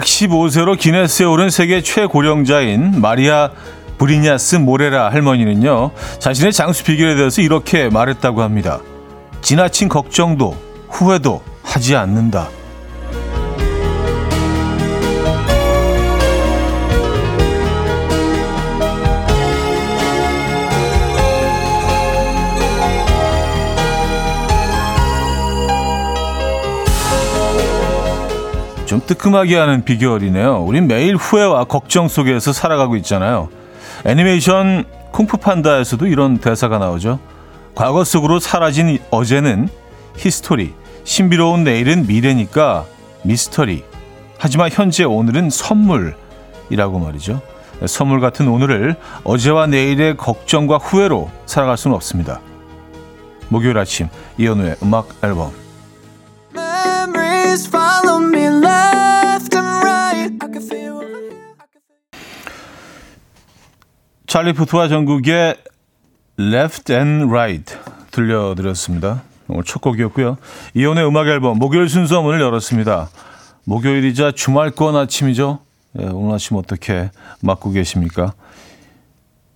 115세로 기네스에 오른 세계 최고령자인 마리아 브리냐스 모레라 할머니는요, 자신의 장수 비결에 대해서 이렇게 말했다고 합니다. 지나친 걱정도 후회도 하지 않는다. 좀 뜨끔하게 하는 비결이네요. 우린 매일 후회와 걱정 속에서 살아가고 있잖아요. 애니메이션 쿵푸 판다에서도 이런 대사가 나오죠. 과거 속으로 사라진 어제는 history, 신비로운 내일은 미래니까 미스터리. 하지만 현재 오늘은 선물이라고 말이죠. 선물 같은 오늘을 어제와 내일의 걱정과 후회로 살아갈 수는 없습니다. 목요일 아침 이현우의 음악 앨범 찰리 푸트와 전국의 Left and Right 들려드렸습니다. 오늘 첫 곡이었고요. 이혼의 음악 앨범 목요일 순서 문을 열었습니다. 목요일이자 주말권 아침이죠. 네, 오늘 아침 어떻게 맞고 계십니까?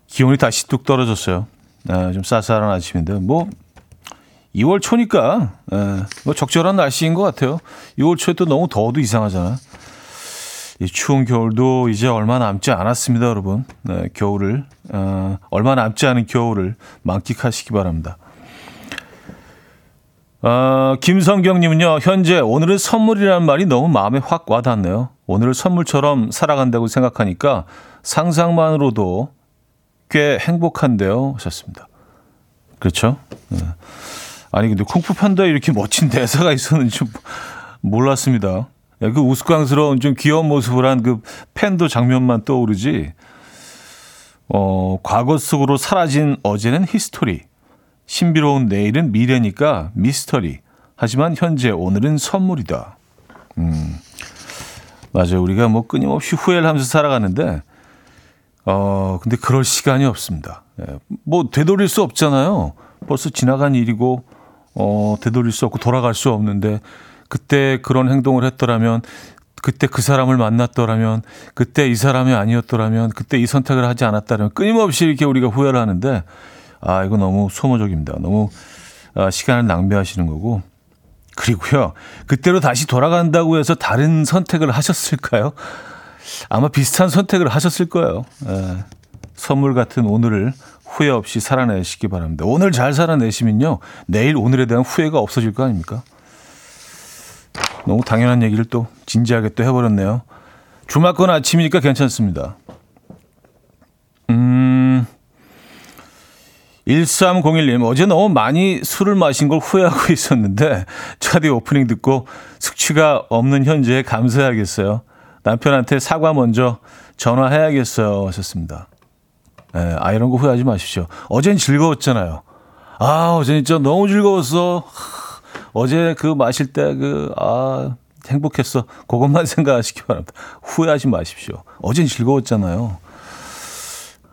기온이 다시 뚝 떨어졌어요. 네, 좀 쌀쌀한 아침인데 뭐 2월 초니까 네, 뭐 적절한 날씨인 것 같아요. 2월 초에 또 너무 더워도 이상하잖아요. 이 추운 겨울도 이제 얼마 남지 않았습니다, 여러분. 네, 겨울을 어, 얼마 남지 않은 겨울을 만끽하시기 바랍니다. 어, 김성경님은요, 현재 오늘은 선물이라는 말이 너무 마음에 확 와닿네요. 오늘을 선물처럼 살아간다고 생각하니까 상상만으로도 꽤 행복한데요. 하셨습니다. 그렇죠? 네. 아니, 근데 쿵푸 판다에 이렇게 멋진 대사가 있었는지 몰랐습니다. 예, 그 우스꽝스러운 좀 귀여운 모습을 한 그 판다 장면만 떠오르지. 어, 과거 속으로 사라진 어제는 history. 신비로운 내일은 미래니까 미스터리. 하지만 현재 오늘은 선물이다. 음. 맞아요. 우리가 뭐 끊임없이 후회를 하면서 살아가는데 어, 근데 그럴 시간이 없습니다. 예, 뭐 되돌릴 수 없잖아요. 벌써 지나간 일이고 어, 되돌릴 수 없고 돌아갈 수 없는데 그때 그런 행동을 했더라면 그때 그 사람을 만났더라면 그때 이 사람이 아니었더라면 그때 이 선택을 하지 않았다면 끊임없이 이렇게 우리가 후회를 하는데 아 이거 너무 소모적입니다. 너무 아, 시간을 낭비하시는 거고 그리고요 그때로 다시 돌아간다고 해서 다른 선택을 하셨을까요? 아마 비슷한 선택을 하셨을 거예요. 에, 선물 같은 오늘을 후회 없이 살아내시기 바랍니다. 오늘 잘 살아내시면요 내일 오늘에 대한 후회가 없어질 거 아닙니까? 너무 당연한 얘기를 또 진지하게 또 해버렸네요. 주말권 아침이니까 괜찮습니다. 음, 1301님, 어제 너무 많이 술을 마신 걸 후회하고 있었는데, 차디 오프닝 듣고 숙취가 없는 현재에 감사해야겠어요. 남편한테 사과 먼저 전화해야겠어요. 하셨습니다. 예, 아, 이런 거 후회하지 마십시오. 어젠 즐거웠잖아요. 아, 어제 진짜 너무 즐거웠어. 어제 그 마실 때 그, 아, 행복했어. 그것만 생각하시기 바랍니다. 후회하지 마십시오. 어젠 즐거웠잖아요.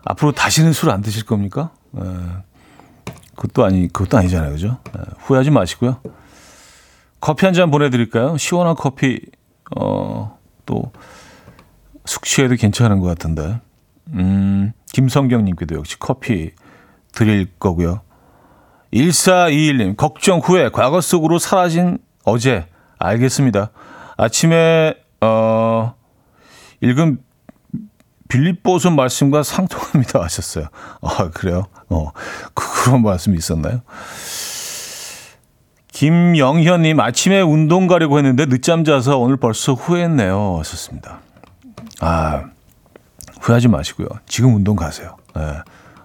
앞으로 다시는 술 안 드실 겁니까? 에, 예. 그것도 아니, 그것도 아니잖아요. 그죠? 에, 예. 후회하지 마시고요. 커피 한 잔 보내드릴까요? 시원한 커피, 어, 또, 숙취에도 괜찮은 것 같은데. 음, 김성경님께도 역시 커피 드릴 거고요. 1421님, 걱정 후에 과거 속으로 사라진 어제. 알겠습니다. 아침에, 어, 읽은 빌립보서 말씀과 상통합니다 하셨어요. 아, 그래요? 어, 그, 그런 말씀이 있었나요? 김영현님, 아침에 운동 가려고 했는데 늦잠 자서 오늘 벌써 후회했네요. 하셨습니다. 아, 후회하지 마시고요. 지금 운동 가세요. 네.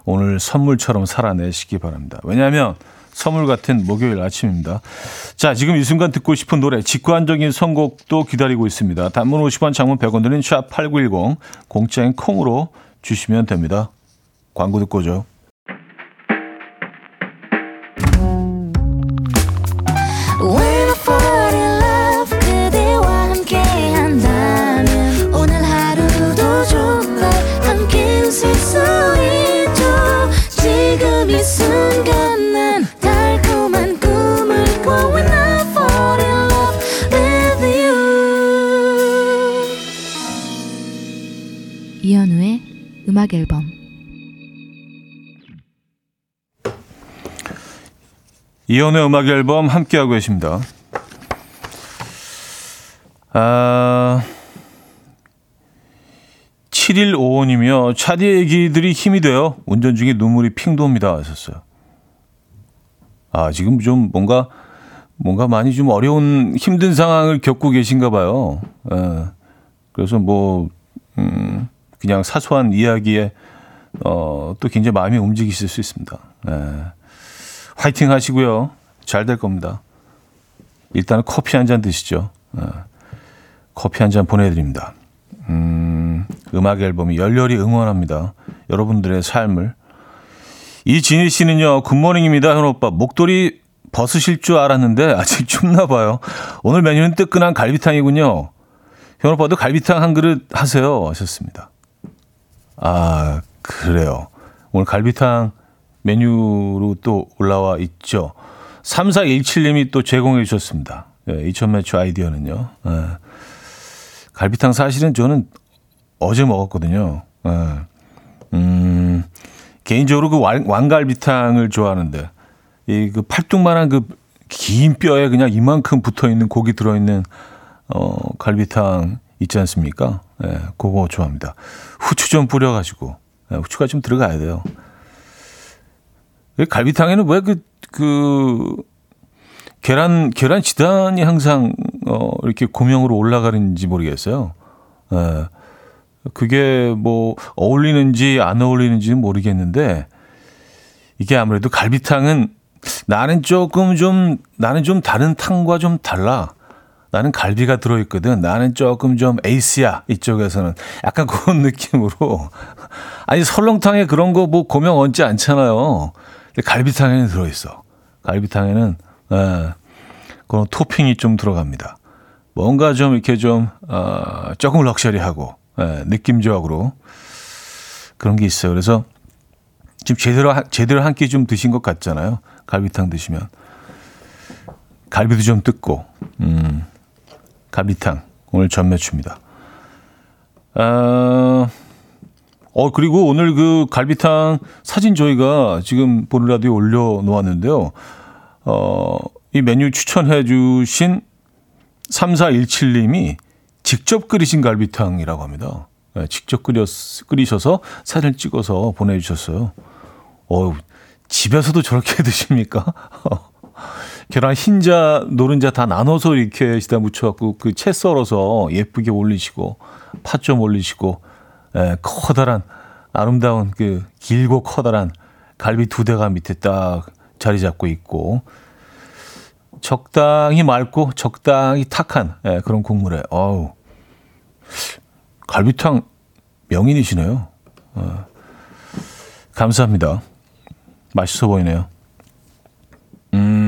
오늘 선물처럼 살아내시기 바랍니다. 왜냐하면 선물 같은 목요일 아침입니다. 자, 지금 이 순간 듣고 싶은 노래, 직관적인 선곡도 기다리고 있습니다. 단문 50원, 장문 100원 드는 샵8910, 공짜인 콩으로 주시면 됩니다. 광고 듣고 오죠. 음악 앨범 이연의 음악 앨범 함께 하고 계십니다. 아, 7155님이요. 차디 얘기들이 힘이 돼요. 운전 중에 눈물이 핑 돕니다. 하셨어요. 아, 지금 좀 뭔가, 뭔가 많이 좀 어려운 힘든 상황을 겪고 계신가 봐요. 예. 그래서 뭐, 음, 그냥 사소한 이야기에, 어, 또 굉장히 마음이 움직이실 수 있습니다. 예. 화이팅 하시고요. 잘 될 겁니다. 일단은 커피 한 잔 드시죠. 예. 커피 한 잔 보내드립니다. 음, 음악 앨범이 열렬히 응원합니다. 여러분들의 삶을. 이진희 씨는요, good morning입니다. 현 오빠. 목도리 벗으실 줄 알았는데 아직 춥나 봐요. 오늘 메뉴는 뜨끈한 갈비탕이군요. 현 오빠도 갈비탕 한 그릇 하세요. 하셨습니다. 아, 그래요. 오늘 갈비탕 메뉴로 또 올라와 있죠. 3417님이 또 제공해 주셨습니다. 예, 2000매추 아이디어는요. 예. 갈비탕 사실은 저는 어제 먹었거든요. 예. 음, 개인적으로 그 왕, 왕갈비탕을 좋아하는데, 이 그 팔뚝만한 그 긴 뼈에 그냥 이만큼 붙어 있는 고기 들어있는, 어, 갈비탕 있지 않습니까? 예, 그거 좋아합니다. 후추 좀 뿌려가지고, 예, 후추가 좀 들어가야 돼요. 갈비탕에는 왜 그, 그, 계란, 계란 지단이 항상, 어, 이렇게 고명으로 올라가는지 모르겠어요. 예. 그게 뭐, 어울리는지 안 어울리는지는 모르겠는데, 이게 아무래도 갈비탕은 나는 조금 좀, 나는 좀 다른 탕과 좀 달라. 나는 갈비가 들어있거든. 나는 조금 좀 에이스야. 이쪽에서는. 약간 그런 느낌으로. 아니, 설렁탕에 그런 거 뭐 고명 얹지 않잖아요. 갈비탕에는 들어있어. 갈비탕에는 에, 그런 토핑이 좀 들어갑니다. 뭔가 좀 이렇게 좀 어, 조금 럭셔리하고 에, 느낌적으로 그런 게 있어요. 그래서 지금 제대로 제대로 한 끼 좀 드신 것 같잖아요. 갈비탕 드시면 갈비도 좀 뜯고 음, 갈비탕 오늘 전매추입니다. 어, 어, 그리고 오늘 그 갈비탕 사진 저희가 지금 보는 라디오에 올려놓았는데요. 어, 이 메뉴 추천해 주신 3417님이 직접 끓이신 갈비탕이라고 합니다. 네, 직접 끓여, 끓이셔서 사진 찍어서 보내주셨어요. 어 집에서도 저렇게 드십니까? 계란 흰자, 노른자 다 나눠서 이렇게 시다 묻혀갖고 그 채 썰어서 예쁘게 올리시고, 팥 좀 올리시고, 예, 커다란 아름다운 그 길고 커다란 갈비 두 대가 밑에 딱 자리 잡고 있고 적당히 맑고 적당히 탁한 예, 그런 국물에 어우 갈비탕 명인이시네요. 어, 감사합니다. 맛있어 보이네요. 음,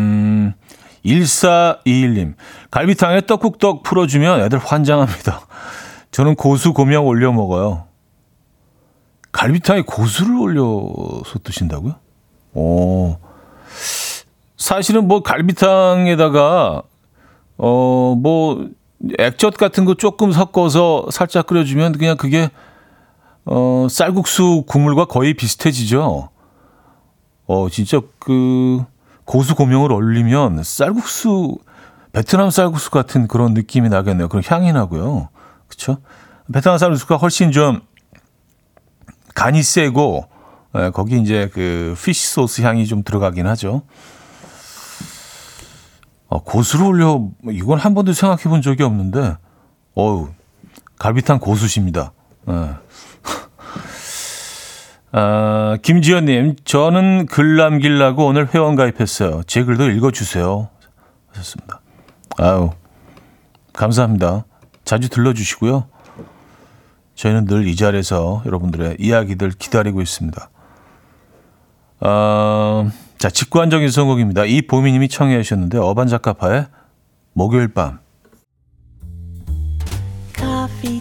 1421님. 갈비탕에 떡국떡 풀어주면 애들 환장합니다. 저는 고수 고명 올려 먹어요. 갈비탕에 고수를 올려서 드신다고요? 오. 사실은 뭐 갈비탕에다가 어 뭐 액젓 같은 거 조금 섞어서 살짝 끓여주면 그냥 그게 어 쌀국수 국물과 거의 비슷해지죠. 어 진짜 그 고수 고명을 올리면 쌀국수 베트남 쌀국수 같은 그런 느낌이 나겠네요. 그런 향이 나고요. 그렇죠? 베트남 쌀국수가 훨씬 좀 간이 세고 에, 거기 이제 그 피시 소스 향이 좀 들어가긴 하죠. 어, 고수를 올려 이건 한 번도 생각해 본 적이 없는데 어우 갈비탕 고수십니다. 에. 아, 김지연님, 저는 글 남기려고 오늘 회원 가입했어요. 제 글도 읽어주세요. 하셨습니다. 아유, 감사합니다. 자주 들러주시고요. 저희는 늘 이 자리에서 여러분들의 이야기들 기다리고 있습니다. 어, 자, 직관적인 선곡입니다. 이 보미님이 청해 주셨는데 어반자카파의 목요일 밤. Coffee.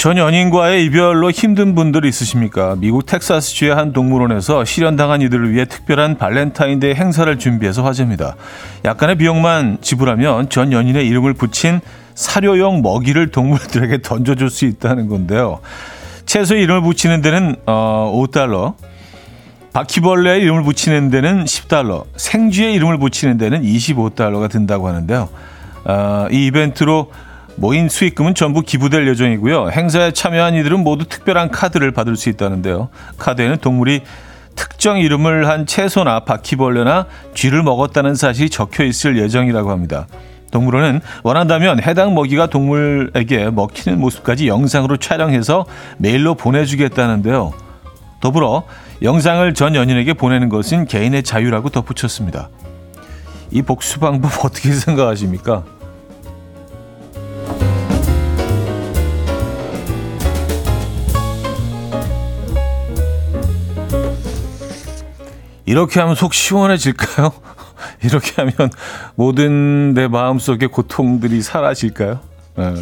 전 연인과의 이별로 힘든 분들 있으십니까? 미국 텍사스주의 한 동물원에서 실연당한 이들을 위해 특별한 발렌타인데이 행사를 준비해서 화제입니다. 약간의 비용만 지불하면 전 연인의 이름을 붙인 사료용 먹이를 동물들에게 던져줄 수 있다는 건데요. 채소에 이름을 붙이는 데는 어, 5달러, 바퀴벌레에 이름을 붙이는 데는 10달러, 생쥐에 이름을 붙이는 데는 25달러가 든다고 하는데요. 어, 이 이벤트로 모인 수익금은 전부 기부될 예정이고요. 행사에 참여한 이들은 모두 특별한 카드를 받을 수 있다는데요. 카드에는 동물이 특정 이름을 한 채소나 바퀴벌레나 쥐를 먹었다는 사실이 적혀 있을 예정이라고 합니다. 동물원은 원한다면 해당 먹이가 동물에게 먹히는 모습까지 영상으로 촬영해서 메일로 보내주겠다는데요. 더불어 영상을 전 연인에게 보내는 것은 개인의 자유라고 덧붙였습니다. 이 복수 방법 어떻게 생각하십니까? 이렇게 하면 속 시원해질까요? 이렇게 하면 모든 내 마음속의 고통들이 사라질까요? 네.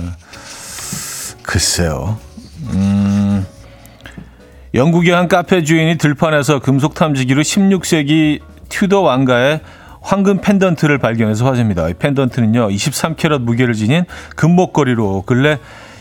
글쎄요. 음, 영국의 한 카페 주인이 들판에서 금속 탐지기로 16세기 튜더 왕가의 황금 펜던트를 발견해서 화제입니다. 이 펜던트는요, 23캐럿 무게를 지닌 금목걸이로 근래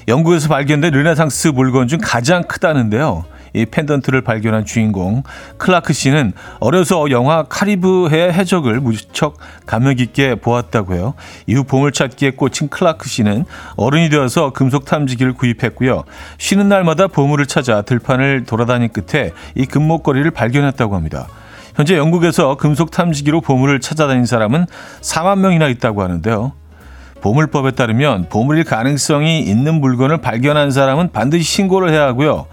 영국에서 발견된 르네상스 물건 중 가장 크다는데요. 이 펜던트를 발견한 주인공 클라크 씨는 어려서 영화 카리브해의 해적을 무척 감명 깊게 보았다고 해요. 이후 보물찾기에 꽂힌 클라크 씨는 어른이 되어서 금속 탐지기를 구입했고요. 쉬는 날마다 보물을 찾아 들판을 돌아다닌 끝에 이 금목걸이를 발견했다고 합니다. 현재 영국에서 금속 탐지기로 보물을 찾아다닌 사람은 4만 명이나 있다고 하는데요. 보물법에 따르면 보물일 가능성이 있는 물건을 발견한 사람은 반드시 신고를 해야 하고요.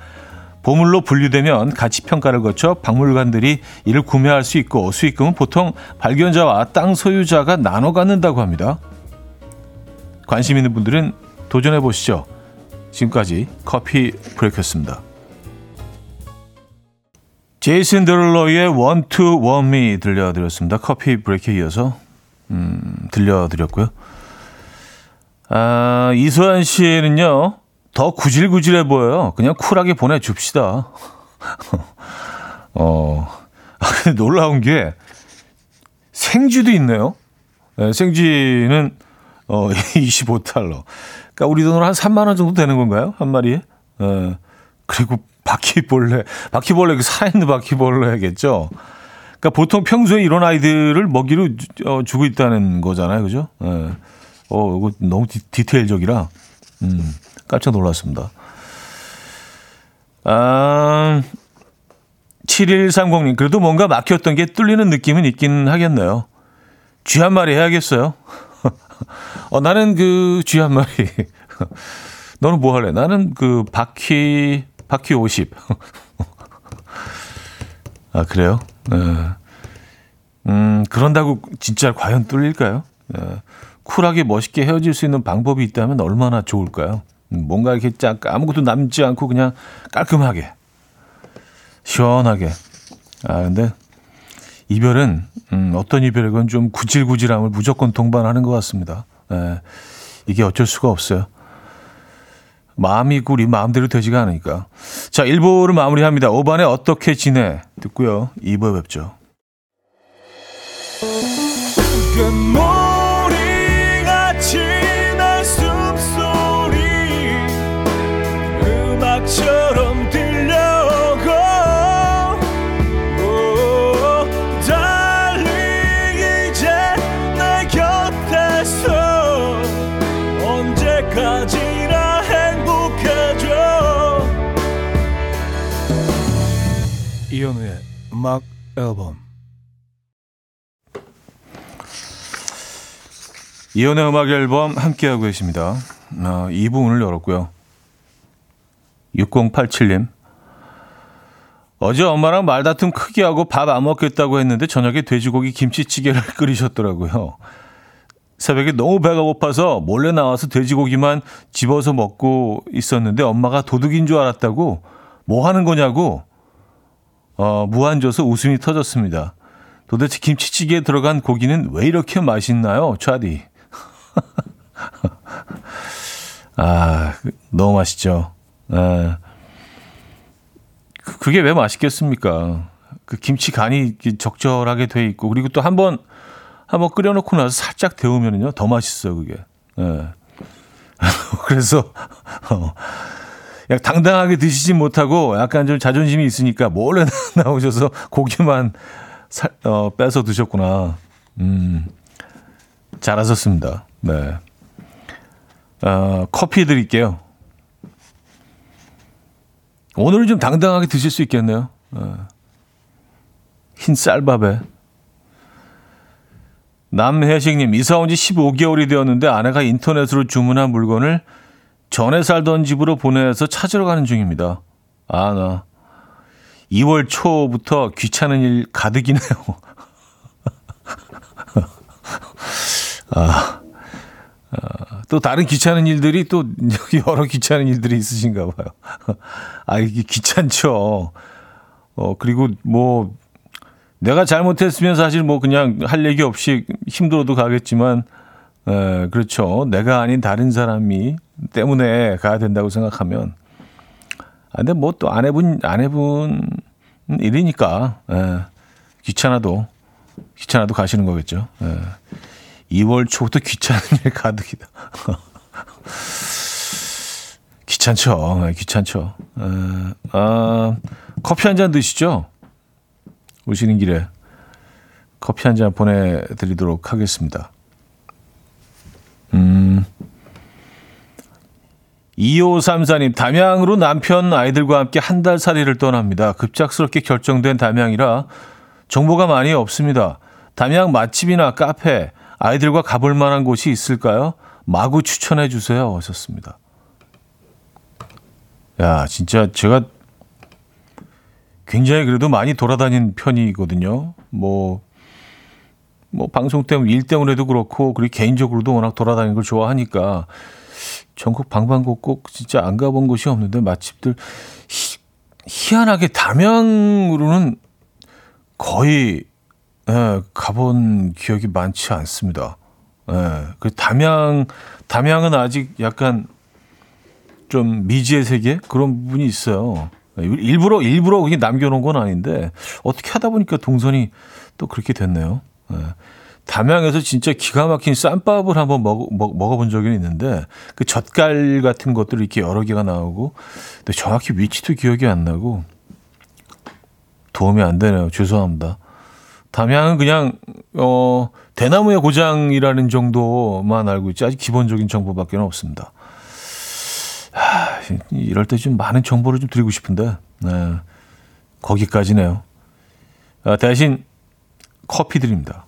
보물로 분류되면 가치 평가를 거쳐 박물관들이 이를 구매할 수 있고 수익금은 보통 발견자와 땅 소유자가 나눠 갖는다고 합니다. 관심 있는 분들은 도전해 보시죠. 지금까지 커피 브레이크였습니다. 제이슨 드롤러의 One Me 들려드렸습니다. 커피 브레이크에 이어서 음, 들려드렸고요. 아, 이소연 씨는요. 더 구질구질해 보여요. 그냥 쿨하게 보내줍시다. 어, 아, 놀라운 게 생쥐도 있네요. 네, 생쥐는 어, 25달러. 그러니까 우리 돈으로 한 3만 원 정도 되는 건가요? 한 마리에? 네. 그리고 바퀴벌레, 바퀴벌레 그 살아있는 바퀴벌레겠죠. 그러니까 보통 평소에 이런 아이들을 먹이로 어, 주고 있다는 거잖아요, 그죠? 네. 어, 이거 너무 디, 디테일적이라. 음. 깜짝 놀랐습니다. 아, 7130님, 그래도 뭔가 막혔던 게 뚫리는 느낌은 있긴 하겠네요. 쥐 한 마리 해야겠어요. 어, 나는 그 쥐 한 마리. 너는 뭐 할래? 나는 그 바퀴, 바퀴 50. 아, 그래요? 네. 음, 그런다고 진짜 과연 뚫릴까요? 네. 쿨하게 멋있게 헤어질 수 있는 방법이 있다면 얼마나 좋을까요? 뭔가 이렇게 짝 아무것도 남지 않고 그냥 깔끔하게 시원하게. 아 근데 이별은 음, 어떤 이별이건 좀 구질구질함을 무조건 동반하는 것 같습니다. 예, 이게 어쩔 수가 없어요. 마음이 우리 마음대로 되지가 않으니까. 자, 1부를 마무리합니다. 5반에 어떻게 지내? 듣고요. 2부에 뵙죠. 이현우의 음악 앨범 이현우의 음악 앨범 함께하고 계십니다. 아, 2부 문을 열었고요. 6087님 어제 엄마랑 말다툼 크게 하고 밥 안 먹겠다고 했는데 저녁에 돼지고기 김치찌개를 끓이셨더라고요. 새벽에 너무 배가 고파서 몰래 나와서 돼지고기만 집어서 먹고 있었는데 엄마가 도둑인 줄 알았다고 뭐 하는 거냐고 어, 무한줘서 웃음이 터졌습니다. 도대체 김치찌개에 들어간 고기는 왜 이렇게 맛있나요? 차디. 아, 너무 맛있죠. 아, 그게 왜 맛있겠습니까? 그 김치 간이 적절하게 돼 있고 그리고 또 한번 한번 끓여놓고 나서 살짝 데우면은요 더 맛있어요 그게. 예. 그래서 어, 약 당당하게 드시지 못하고 약간 좀 자존심이 있으니까 몰래 나오셔서 고기만 살, 어, 빼서 드셨구나. 음, 잘하셨습니다. 네. 어, 커피 드릴게요. 오늘은 좀 당당하게 드실 수 있겠네요. 어. 흰 쌀밥에. 남혜식님, 이사 온 지 15개월이 되었는데 아내가 인터넷으로 주문한 물건을 전에 살던 집으로 보내서 찾으러 가는 중입니다. 아, 나. 2월 초부터 귀찮은 일 가득이네요. 아, 아, 또 다른 귀찮은 일들이 또 여러 귀찮은 일들이 있으신가 봐요. 아, 이게 귀찮죠. 어, 그리고 뭐, 내가 잘못했으면 사실 뭐 그냥 할 얘기 없이 힘들어도 가겠지만, 에, 그렇죠. 내가 아닌 다른 사람이 때문에 가야 된다고 생각하면, 아, 근데 뭐또 아내분, 아내분 일이니까, 에, 귀찮아도, 귀찮아도 가시는 거겠죠. 에. 2월 초부터 귀찮은 일 가득이다. 귀찮죠. 귀찮죠. 에, 아, 커피 한 잔 드시죠? 오시는 길에 커피 한 잔 보내드리도록 하겠습니다. 음. 2534님, 담양으로 남편 아이들과 함께 한 달 살이를 떠납니다. 급작스럽게 결정된 담양이라 정보가 많이 없습니다. 담양 맛집이나 카페, 아이들과 가볼 만한 곳이 있을까요? 마구 추천해 주세요. 하셨습니다. 야, 진짜 제가 굉장히 그래도 많이 돌아다닌 편이거든요. 뭐, 뭐, 방송 때문에, 일 때문에도 그렇고, 그리고 개인적으로도 워낙 돌아다니는 걸 좋아하니까, 전국 방방곡곡 진짜 안 가본 곳이 없는데, 맛집들, 희, 희한하게 담양으로는 거의, 예, 가본 기억이 많지 않습니다. 예, 그 담양, 담양은 아직 약간 좀 미지의 세계? 그런 부분이 있어요. 일부러 일부러 그게 남겨놓은 건 아닌데 어떻게 하다 보니까 동선이 또 그렇게 됐네요. 네. 담양에서 진짜 기가 막힌 쌈밥을 한번 먹, 먹, 먹어본 적이 있는데 그 젓갈 같은 것들 이렇게 여러 개가 나오고 근데 정확히 위치도 기억이 안 나고 도움이 안 되네요. 죄송합니다. 담양은 그냥 어 대나무의 고장이라는 정도만 알고 있지 아직 기본적인 정보밖에 없습니다. 하, 이럴 때 좀 많은 정보를 좀 드리고 싶은데, 네, 거기까지네요. 아, 대신 커피 드립니다.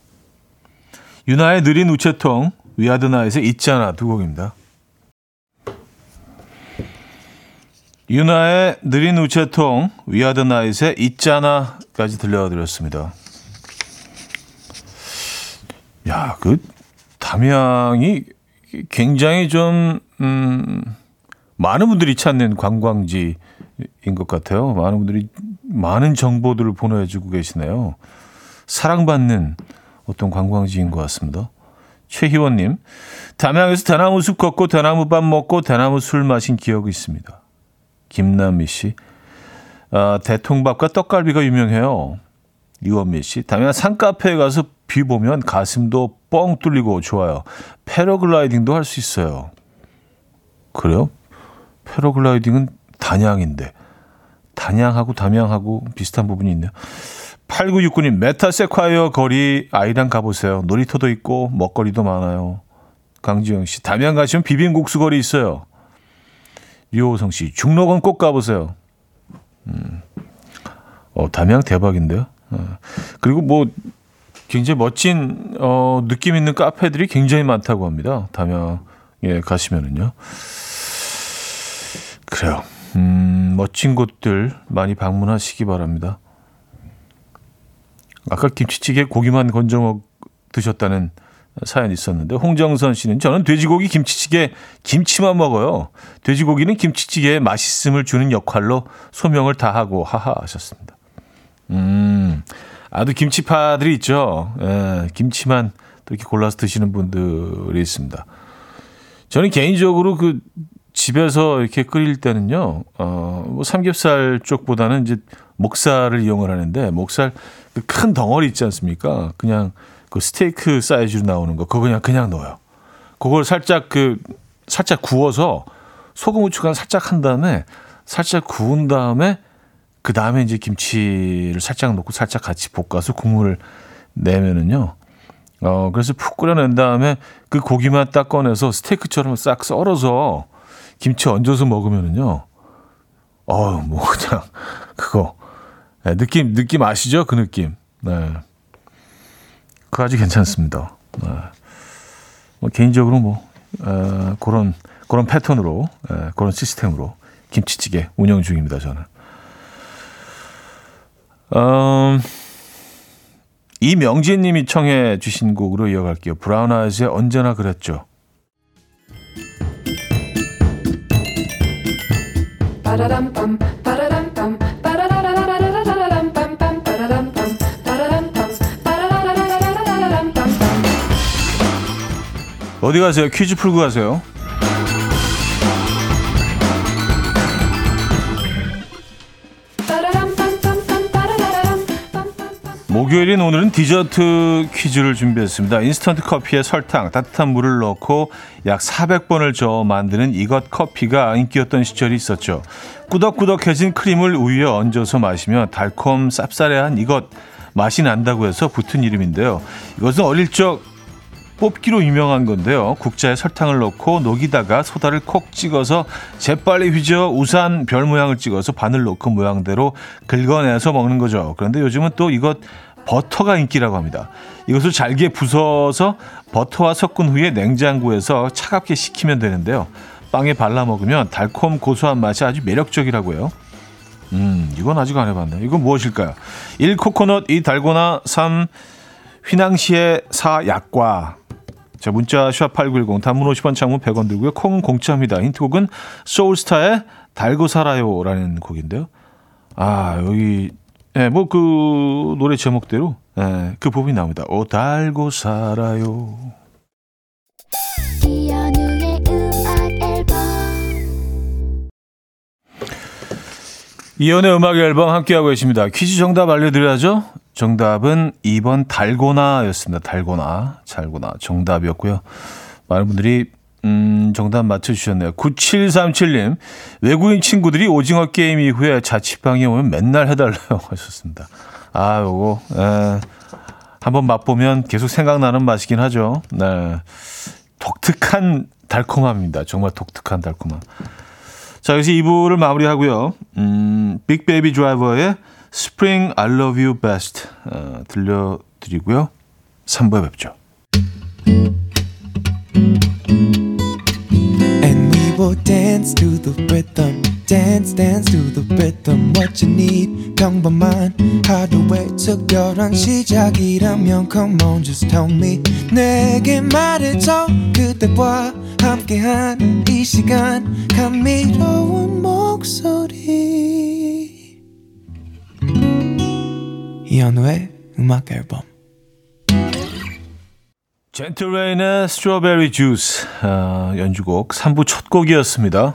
유나의 느린 우체통, 위아드나에서 있잖아 두 곡입니다. 유나의 느린 우체통, 위아드나잇의 있잖아까지 들려드렸습니다. 야, 그 담양이 굉장히 좀 음, 많은 분들이 찾는 관광지인 것 같아요. 많은 분들이 많은 정보들을 보내주고 계시네요. 사랑받는 어떤 관광지인 것 같습니다. 최희원님, 담양에서 대나무 숲 걷고 대나무 밥 먹고 대나무 술 마신 기억이 있습니다. 김남미 씨, 아, 대통밥과 떡갈비가 유명해요. 이원미 씨, 담양 산카페에 가서 view 보면 가슴도 뻥 뚫리고 좋아요. 패러글라이딩도 할 수 있어요. 그래요? 패러글라이딩은 단양인데 단양하고 담양하고 비슷한 부분이 있네요. 8969님 메타세콰이어 거리 아이랑 가보세요. 놀이터도 있고 먹거리도 많아요. 강지영 씨 담양 가시면 비빔국수 거리 있어요. 류호성 씨 중록은 꼭 가보세요. 음. 어 담양 대박인데요. 어. 그리고 뭐 굉장히 멋진 어, 느낌 있는 카페들이 굉장히 많다고 합니다. 담양에 가시면은요. 그래요. 음, 멋진 곳들 많이 방문하시기 바랍니다. 아까 김치찌개 고기만 건져 먹 드셨다는 사연이 있었는데 홍정선 씨는 저는 돼지고기 김치찌개 김치만 먹어요. 돼지고기는 김치찌개에 맛있음을 주는 역할로 소명을 다하고 하하 하셨습니다. 음, 아주 김치파들이 있죠. 예, 김치만 또 이렇게 골라서 드시는 분들이 있습니다. 저는 개인적으로 그 집에서 이렇게 끓일 때는요, 어, 뭐 삼겹살 쪽보다는 이제 목살을 이용을 하는데, 목살 그 큰 덩어리 있지 않습니까? 그냥 그 스테이크 사이즈로 나오는 거, 그거 그냥, 그냥 넣어요. 그걸 살짝 그, 살짝 구워서 소금 후추간 살짝 한 다음에, 살짝 구운 다음에, 그 다음에 이제 김치를 살짝 넣고 살짝 같이 볶아서 국물을 내면은요, 어, 그래서 푹 끓여낸 다음에 그 고기만 딱 꺼내서 스테이크처럼 싹 썰어서 김치 얹어서 먹으면은요. 어우, 뭐 그냥 그거 네, 느낌 느낌 아시죠? 그 느낌. 네. 그거 아주 괜찮습니다. 네. 뭐 개인적으로 뭐 에, 그런 그런 패턴으로 에, 그런 시스템으로 김치찌개 운영 중입니다. 저는. 음, 이명진님이 청해 주신 곡으로 이어갈게요. 브라운 아이즈의 언제나 그랬죠. 어디 가세요? 퀴즈 풀고 가세요. 목요일인 오늘은 디저트 퀴즈를 준비했습니다. 인스턴트 커피에 설탕, 따뜻한 물을 넣고 약 400번을 저어 만드는 이것 커피가 인기였던 시절이 있었죠. 꾸덕꾸덕해진 크림을 우유에 얹어서 마시면 달콤 쌉싸래한 이것 맛이 난다고 해서 붙은 이름인데요. 이것은 어릴 적 뽑기로 유명한 건데요. 국자에 설탕을 넣고 녹이다가 소다를 콕 찍어서 재빨리 휘저 우산 별 모양을 찍어서 바늘 넣고 모양대로 긁어내서 먹는 거죠. 그런데 요즘은 또 이것 버터가 인기라고 합니다. 이것을 잘게 부숴서 버터와 섞은 후에 냉장고에서 차갑게 식히면 되는데요. 빵에 발라 먹으면 달콤 고소한 맛이 아주 매력적이라고요. 음, 이건 아직 안 해봤네. 이건 무엇일까요? 1. 코코넛, 2. 달고나, 3. 휘낭시에 4. 약과. 자, 문자 샵8910 단문 50원 창문 100원 들고요. 콩 공짜입니다. 힌트곡은 소울스타의 달고 살아요라는 곡인데요. 아, 여기 예, 뭐 그 노래 제목대로 예, 그 부분이 나옵니다. 오 달고 살아요. 이연의 음악 앨범 함께하고 계십니다. 퀴즈 정답 알려드려야죠. 정답은 2번 달고나였습니다. 달고나, 잘고나 정답이었고요. 많은 분들이 음, 정답 맞춰주셨네요. 9737님, 외국인 친구들이 오징어 게임 이후에 자취방에 오면 맨날 해달라고 하셨습니다. 아, 요거, 에, 한번 맛보면 계속 생각나는 맛이긴 하죠. 네. 독특한 달콤함입니다. 정말 독특한 달콤함. 자, 여기서 2부를 마무리하고요. 음, 빅베이비 드라이버의 Spring I Love You Best 어, 들려드리고요. 3부에 뵙죠. will dance to the rhythm. Dance, dance to the rhythm. What you need, 평범한 하루의 특별한 시작이라면 Come on, just tell me. 내게 말해줘. 그대와 함께한 이 시간. 감미로운 목소리. 이현우의 음악 앨범. 젠틀레인의 스트로베리 주스 어, 연주곡 3부 첫 곡이었습니다.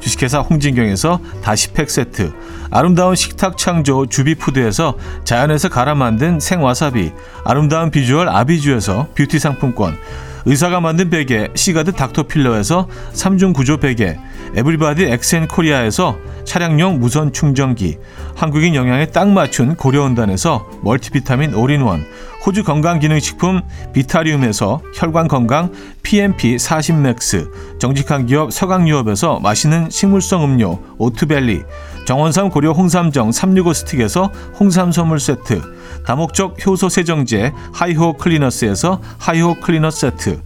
주식회사 홍진경에서 다시팩 세트, 아름다운 식탁 창조 주비푸드에서 자연에서 갈아 만든 생와사비, 아름다운 비주얼 아비주에서 뷰티 상품권, 의사가 만든 베개 시가드 닥터필러에서 3중 구조 베개 에브리바디 엑센 코리아에서 차량용 무선 충전기 한국인 영양에 딱 맞춘 고려원단에서 멀티비타민 올인원 호주 건강기능식품 비타리움에서 혈관건강 PMP 40맥스, 정직한 기업 서강유업에서 맛있는 식물성 음료 오트벨리, 정원삼 고려 홍삼정 365 스틱에서 홍삼 선물 세트, 다목적 효소 세정제 하이호 클리너스에서 하이호 클리너 세트,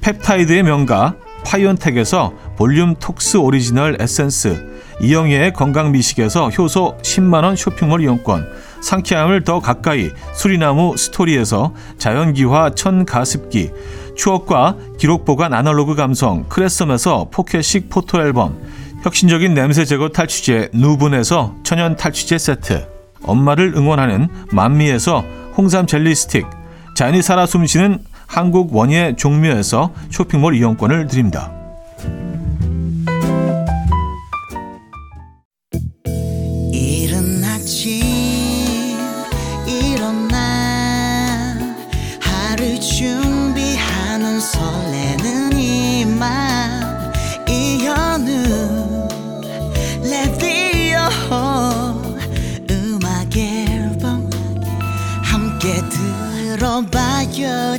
펩타이드의 명가 파이온텍에서 볼륨 톡스 오리지널 에센스, 이영애의 건강 미식에서 효소 10만원 쇼핑몰 이용권, 상쾌함을 더 가까이 수리나무 스토리에서 자연기화천 가습기, 추억과 기록 보관 아날로그 감성 크레썸에서 포켓식 포토 앨범, 혁신적인 냄새 제거 탈취제 누분에서 천연 탈취제 세트, 엄마를 응원하는 만미에서 홍삼 젤리 스틱, 자연이 살아 숨쉬는 한국 원예 종묘에서 쇼핑몰 이용권을 드립니다.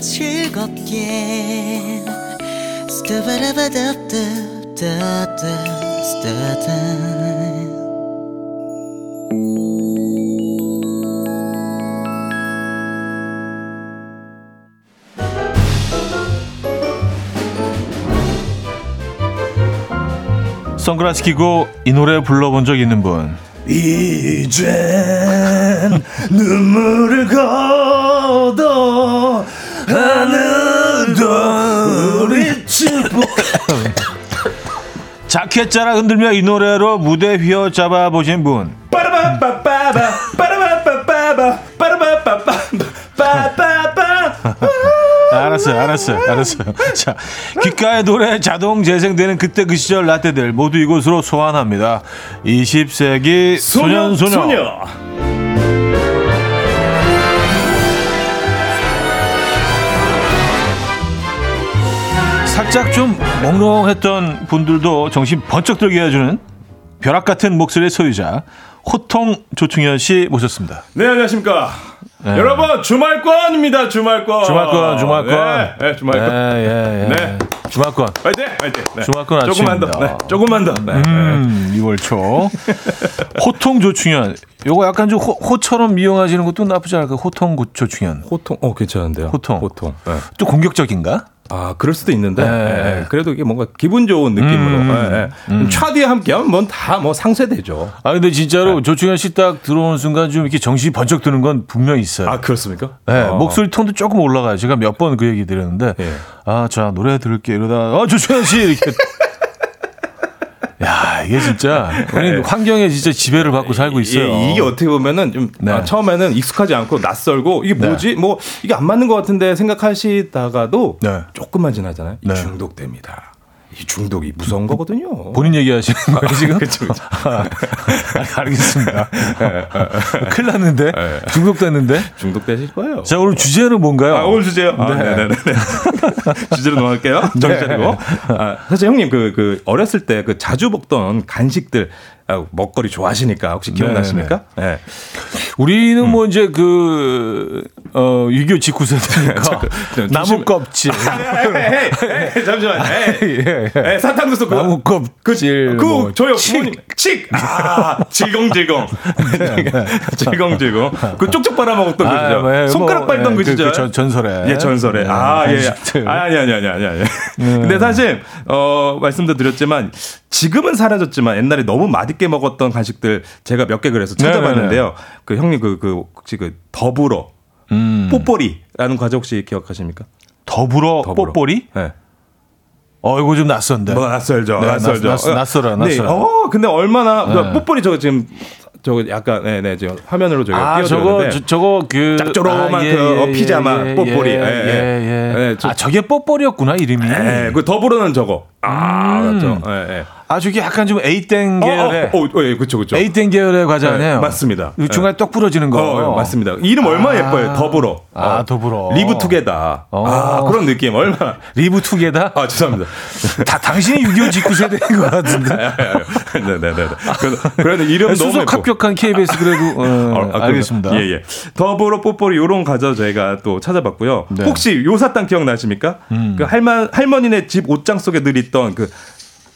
즐겁게. 스타바라바답답답답 선글라스 끼고 이 노래 불러본 적 있는 분. 이젠 눈물을 걷어 하늘도 우리 집 자켓 자락 흔들며 이 노래로 무대 휘어잡아 보신 분. 빠라바빠빠바 빠라바빠빠바 빠라바빠빠 빠빠빠 알았어요 알았어요 알았어요. 자 귓가에 노래 자동 재생되는 그때 그 시절 라떼들 모두 이곳으로 소환합니다. 20세기 소년 소녀, 살짝 좀 몽롱했던 분들도 정신 번쩍 들게 해주는 벼락 같은 목소리의 소유자 호통 조충현 씨 모셨습니다 네 안녕하십니까 여러분 주말권입니다 주말권 주말권 주말권 네, 네 주말권 예, 예, 예. 네. 주말권 화이팅 화이팅 네. 주말권 조금만 더 아침입니다. 네, 조금만 더 네. 음, 2월 초. 호통 조충현. 요거 약간 좀 호, 호처럼 이용하시는 것도 나쁘지 않을까? 호통 고- 조충현. 호통 어 괜찮은데요 호통. 호통 네. 또 공격적인가? 아, 그럴 수도 있는데, 네. 예, 예. 그래도 이게 뭔가 기분 좋은 느낌으로, 음, 예, 예. 차디와 함께 하면 뭔다뭐 상쇄되죠. 아, 근데 네. 진짜로 조충현 씨 딱 들어오는 순간 좀 이렇게 정신이 번쩍 드는 건 분명히 있어요. 아, 그렇습니까? 네, 어. 목소리 톤도 조금 올라가요. 제가 몇 번 그 얘기 드렸는데, 예. 아, 자, 노래 들을게. 이러다, 아, 조충현 씨! 이렇게. 야, 이게 진짜, 우리 환경에 진짜 지배를 받고 살고 있어요. 예, 이게 어떻게 보면은 좀 네. 아, 처음에는 익숙하지 않고 낯설고 이게 뭐지? 뭐 이게 안 맞는 것 같은데 생각하시다가도 네. 조금만 지나잖아요. 이 네. 중독됩니다. 이 중독이 무서운 거거든요. 본인 얘기하시는 거예요, 지금? 그쵸, 그쵸. 아, 알겠습니다. 큰일 났는데? 중독됐는데? 중독되실 거예요. 자, 오늘 주제는 뭔가요? 아, 오늘 주제요? 아, 네. 네. 네 주제로 넘어갈게요. 정신 차리고. 아, 사실 형님, 그, 그, 어렸을 때 그 자주 먹던 간식들, 아, 먹거리 좋아하시니까 혹시 기억나십니까? 네. 우리는 뭐 이제 그, 어, 유교 직후 세대니까. 네, 나무 껍질. 에이, 에이, 에이, 잠시만. 에이, 예, 예. 에이, 사탕도 쏘고. 나무 껍질. 그, 뭐, 저요, 칡. 부모님. 칡! 아, 질겅질겅. 질겅질겅. 그 쪽쪽 빨아먹었던 그 아, 시절. 뭐, 손가락 뭐, 빨던 예, 그 그, 시절. 그 전, 전설에. 예, 전설에. 네, 아, 예, 예. 간식들. 아니, 아니, 아니, 아니, 아니. 근데 사실, 어, 말씀도 드렸지만, 지금은 사라졌지만, 옛날에 너무 맛있게 먹었던 간식들 제가 몇 개 그래서 찾아봤는데요. 그 형님, 그, 그, 혹시 그, 더불어. 음. 뽀뽀리라는 과자 혹시 기억하십니까? 더불어, 더불어. 뽀뽀리? 네. 어, 이거 좀 낯선데. 뭐 낯설죠. 네, 낯설죠. 낯- 낯- 낯설어요, 네. 낯설어요. 어, 근데 얼마나 네. 뽀뽀리 저거 지금 저거 약간 네네 지금 화면으로 저희가 아, 저거, 저, 저거, 그. 짝조름한 그, 어, 피자마 뽀뽀리. 예, 예, 예, 예. 예. 예, 저- 아, 저게 뽀뽀리였구나, 이름이. 예, 그 더불어는 저거. 아, 음. 맞죠. 예, 예. 아, 저게 약간 좀 에이땡 계열의 어, 어, 어, 예, 그쵸, 그쵸. 에이땡 계열의 과자네요. 네, 맞습니다. 이 중간에 떡 부러지는 거. 어, 예, 맞습니다. 이름 얼마나 예뻐요. 더불어. 아, 어. 더불어. live together. 어. 아, 그런 느낌. 얼마나. live together? 아, 죄송합니다. 다 당신이 6.25 직구 세대인 것 같은데. 네네네. 그래서, 그래도 이름 너무 수석 예뻐. 합격한 KBS 그래도 어, 어, 아, 알겠습니다. 예, 예. 더불어 뽀뽀리 요런 과자 저희가 또 찾아봤고요. 네. 혹시 요사탕 기억나십니까? 음. 그 할머, 할머니네 집 옷장 속에 늘 있던 그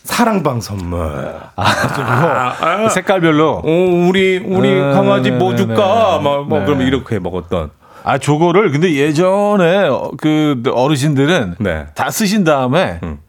사랑방 선물. 아, 색깔별로. 어, 우리, 우리 네, 강아지 뭐 네, 줄까? 네. 뭐, 뭐, 네. 그럼 이렇게 먹었던. 아, 저거를 근데 예전에 어, 그 어르신들은 네. 다 쓰신 다음에 음.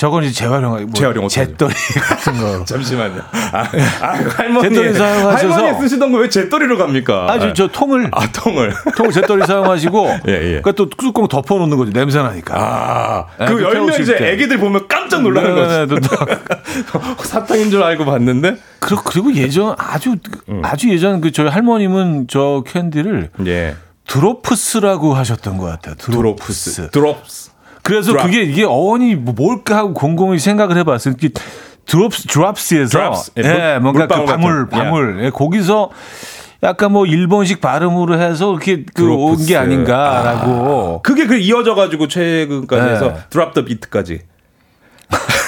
저건 이제 재활용하기 뭐 재활용? 잿더리 같은 거. 잠시만요. 아, 아 할머니. 재떨이 사용하셔서- 할머니 쓰시던 거왜 재떨이로 갑니까? 아, 저, 저 통을 아, 통을. 통을 재떨이 사용하시고 예, 예. 그러니까 또 뚜껑 덮어 놓는 거죠. 냄새 나니까. 아, 네, 그그 열면 이제 때. 애기들 보면 깜짝 놀라는 네, 거지. 네, 네. 사탕인 줄 알고 봤는데. 그리고 그리고 예전 아주 음. 아주 예전 그 저희 할머님은 저 캔디를 예. 드로프스라고 하셨던 것 같아요. 드롭스. 드로프스. 드롭스. 그래서 drop. 그게 이게 어원이 뭐 뭘까 하고 곰곰이 생각을 해봤어요. 드롭스 드롭스에서 Drops. 예, 예, 물- 뭔가 그 방울 같은. 방울 예, 거기서 약간 뭐 일본식 발음으로 해서 이렇게 그온 드로프스. 게 아닌가라고. 그게 그 이어져 가지고 최근까지 네. 해서 드랍 더 비트까지.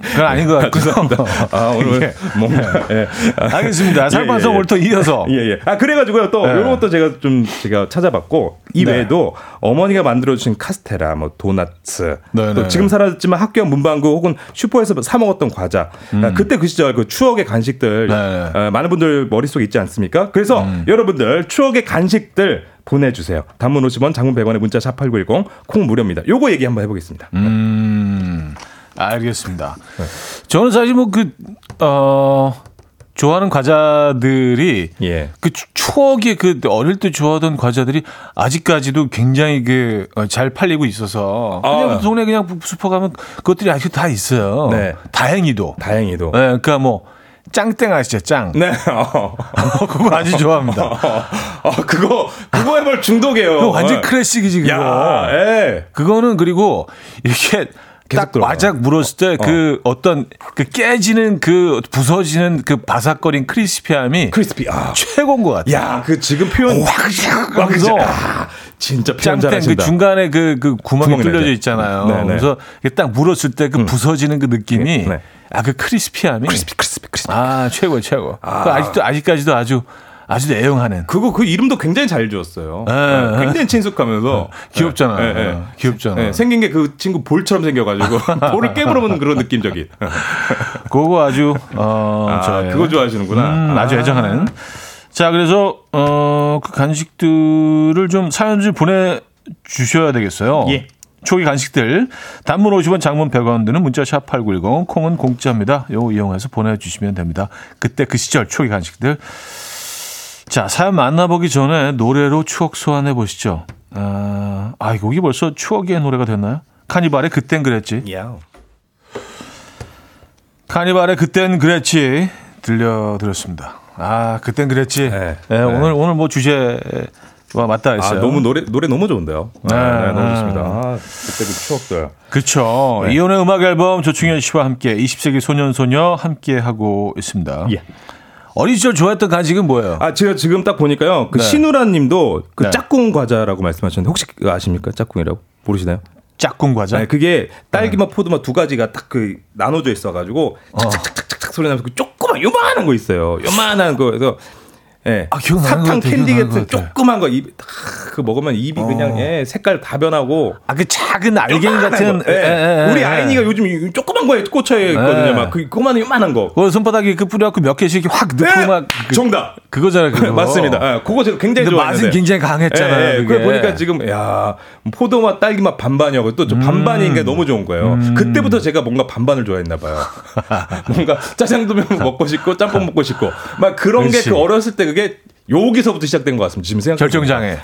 그건 아닌 것 같고요. 아, 오늘 예. 뭔가 예. 알겠습니다. 살판성 예, 예. 오늘부터 이어서 예, 예. 아, 그래가지고요, 또, 네. 요런 것도 제가 좀, 제가 찾아봤고, 이 네. 외에도 어머니가 만들어주신 카스테라, 뭐, 도나츠, 네, 또 네. 지금 사라졌지만 학교 앞 문방구 혹은 슈퍼에서 사 먹었던 과자, 아, 그때 그 시절 그 추억의 간식들, 음. 네. 음. 어, 많은 분들 머릿속에 있지 않습니까? 그래서 여러분들 추억의 간식들 보내주세요. 단문 50원, 장문 100원의 문자 샵8910, 콩 무료입니다. 요거 얘기 한번 해보겠습니다. 음, 알겠습니다. 저는 사실 뭐 그, 어, 좋아하는 과자들이 예. 그 추- 추억의 그 어릴 때 좋아하던 과자들이 아직까지도 굉장히 그 잘 팔리고 있어서 그냥 아. 동네 그냥 슈퍼 가면 그것들이 아직도 다 있어요. 네. 다행히도. 다행히도. 네, 그러니까 뭐 짱땡 아시죠? 짱. 네. 어. 그거 아주 좋아합니다. 어, 그거, 그거 해볼 중독이에요. 그거 완전 클래식이지 그거. 야, 예. 그거는 그리고 이렇게 딱 들어가. 와작 물었을 때그 어. 떤 그 깨지는 그 부서지는 그 바삭거린 crispy함이 crispy. 아. 최고인 것 같아요. 야, 그 지금 표현 확 와, 하면서 아, 진짜 표현 그 잘하신다. 중간에 그, 그 구멍이 뚫려져. 있잖아요. 네, 네. 그래서 딱 물었을 때 그 부서지는 그 느낌이 네. 아그 크리스피함이 크리스피, 크리스피, 크리스피. 아 최고 최고. 아. 그 아직도 아직까지도 아주 아주 애용하는 그거 그 이름도 굉장히 잘 지었어요. 네. 네, 굉장히 친숙하면서 귀엽잖아요. 네, 네. 귀엽잖아요. 네, 생긴 게 그 친구 볼처럼 생겨가지고 볼을 깨물어보는 그런 느낌적인. 그거 아주 어 아, 저예요. 그거 좋아하시는구나. 음, 아주 아. 애정하는. 자, 그래서 어그 간식들을 좀 사연 좀 보내 주셔야 되겠어요. 예. 초기 간식들 단문 50원, 장문 100원 드는 문자 샵 8910 콩은 공짜입니다. 요거 이용해서 보내 주시면 됩니다. 그때 그 시절 초기 간식들. 자, 사연 만나보기 전에 노래로 추억 소환해 보시죠. 아, 아, 여기 벌써 추억의 노래가 됐나요? 카니발의 그땐 그랬지. 야. 카니발의 그땐 그랬지 들려드렸습니다. 아 그땐 그랬지. 네. 네, 네. 오늘 오늘 뭐 주제 와 맞닿아 아, 있어요. 너무 노래 노래 너무 좋은데요. 네, 네, 네, 너무 네. 좋습니다. 아, 그때 그 추억들. 그렇죠. 네. 이혼의 음악 앨범 조충현 씨와 함께 20세기 소년 소녀 함께 하고 있습니다. 예. 어린 시절 좋아했던 간식은 뭐예요? 아, 제가 지금 딱 보니까요. 그 네. 신우라님도 그 네. 짝꿍 과자라고 말씀하셨는데 혹시 그거 아십니까? 짝꿍이라고 모르시나요? 짝꿍 과자. 네, 그게 딸기맛 포도맛 두 가지가 딱 그 나눠져 있어가지고 착착착착착 소리 나면서 그 조그만 요만한 거 있어요. 요만한 거 그래서 예 아, 사탕 캔디 같은 것 같아. 조그만 거 입 그 먹으면 입이 그냥 예 색깔 다 변하고 아 그 작은 알갱이 같은. 거. 예. 에, 에, 우리 에. 아이니가 요즘 이 조그만 거에 꽂혀 있거든요. 예. 막그 그만 요만한 거. 그 손바닥에 그 뿌려갖고 몇 개씩 확 넣고 예, 막 그, 정답. 그거잖아요. 그거. 맞습니다. 예, 그거 제가 굉장히 좋아했는데 맛은 굉장히 강했잖아요, 예, 예. 그게. 그걸 보니까 지금 야 포도맛 딸기맛 반반이었고 또저 반반인 게 너무 좋은 거예요. 음. 그때부터 제가 뭔가 반반을 좋아했나 봐요. 뭔가 짜장면 먹고 싶고 짬뽕 먹고 싶고 막 그런 게. 그 어렸을 때 그게 여기서부터 시작된 것 같습니다. 지금 생각 결정장애.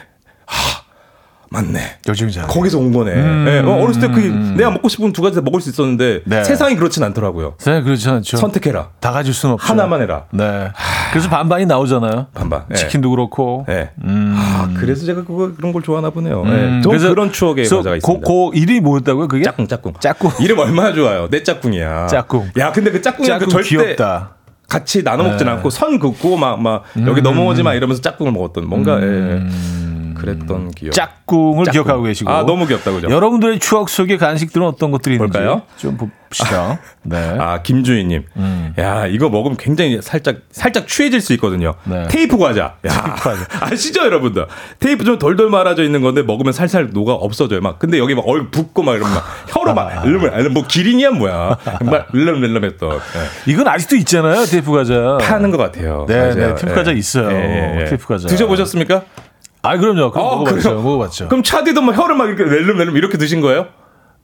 맞네. 요즘 잘. 거기서 온 거네. 예, 어, 어렸을 때 그 내가 먹고 싶은 두 가지 다 먹을 수 있었는데 네. 세상이 그렇진 않더라고요. 네, 그렇지 않죠. 선택해라. 다 가질 수는 없죠. 하나만 해라. 네. 그래서 반반이 나오잖아요. 반반. 예. 치킨도 그렇고. 예. 아, 그래서 제가 그거 그런 걸 좋아하나 보네요. 예. 저 그래서- 그런 추억의 그래서 과자가 고, 있습니다. 고 이름이 뭐였다고요? 그게? 짝꿍 짝꿍. 짝꿍. 이름 얼마나 좋아요. 내 짝꿍이야. 짝꿍. 야, 근데 그 짝꿍이 그 짝꿍 절대 귀엽다. 같이 나눠 먹진 네. 않고 선 긋고 막 막 여기 음. 넘어오지 마 이러면서 짝꿍을 먹었던 뭔가 예. 그랬던 기억. 짝꿍을 짝꿍. 기억하고 계시고. 아, 너무 귀엽다 그죠? 여러분들의 추억 속의 간식들은 어떤 것들이 있는지 볼까요? 좀 봅시다. 네. 아 김주희님, 야 이거 먹으면 굉장히 살짝 살짝 취해질 수 있거든요. 네. 테이프 과자, 야 아시죠 여러분들? 테이프 좀 돌돌 말아져 있는 건데 먹으면 살살 녹아 없어져요. 막 근데 여기 막얼 붓고 막 이러면 막 혀로 막 으르면 뭐 기린이야 뭐야? 막 을름을름했던 예. 이건 아직도 있잖아요. 테이프 과자. 파는 것 같아요. 네, 맞아요. 네, 테이프 과자 있어요. 예, 테이프 과자. 드셔보셨습니까? 아, 그럼요. 그럼 어, 먹어봤죠. 그래요? 먹어봤죠. 그럼 차디도 막 혀를 막 이렇게 낼름낼름 이렇게 드신 거예요?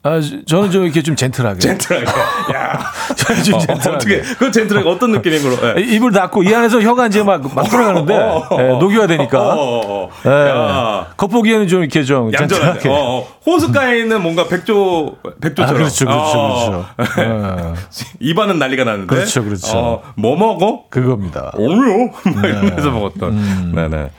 아, 저- 저는 좀 이렇게 좀 젠틀하게. 젠틀하게. 야. 저는 좀 어, 젠틀하게. 어떻게, 그 젠틀하게 어떤 느낌으로? 예. 입을 닫고 이 안에서 혀가 이제 막, 막 예, 녹여야 되니까. 어, 어, 어. 예. 야. 겉보기에는 좀 이렇게 좀 얌전하게. 어, 어. 호숫가에 있는 뭔가 백조, 백조처럼. 아, 그렇죠, 그렇죠, 어. 그렇죠. 예, 입안은 난리가 나는데. 그렇죠, 그렇죠. 어, 뭐 먹어? 그겁니다. 오요? 막 이러면서 먹었던. 네네.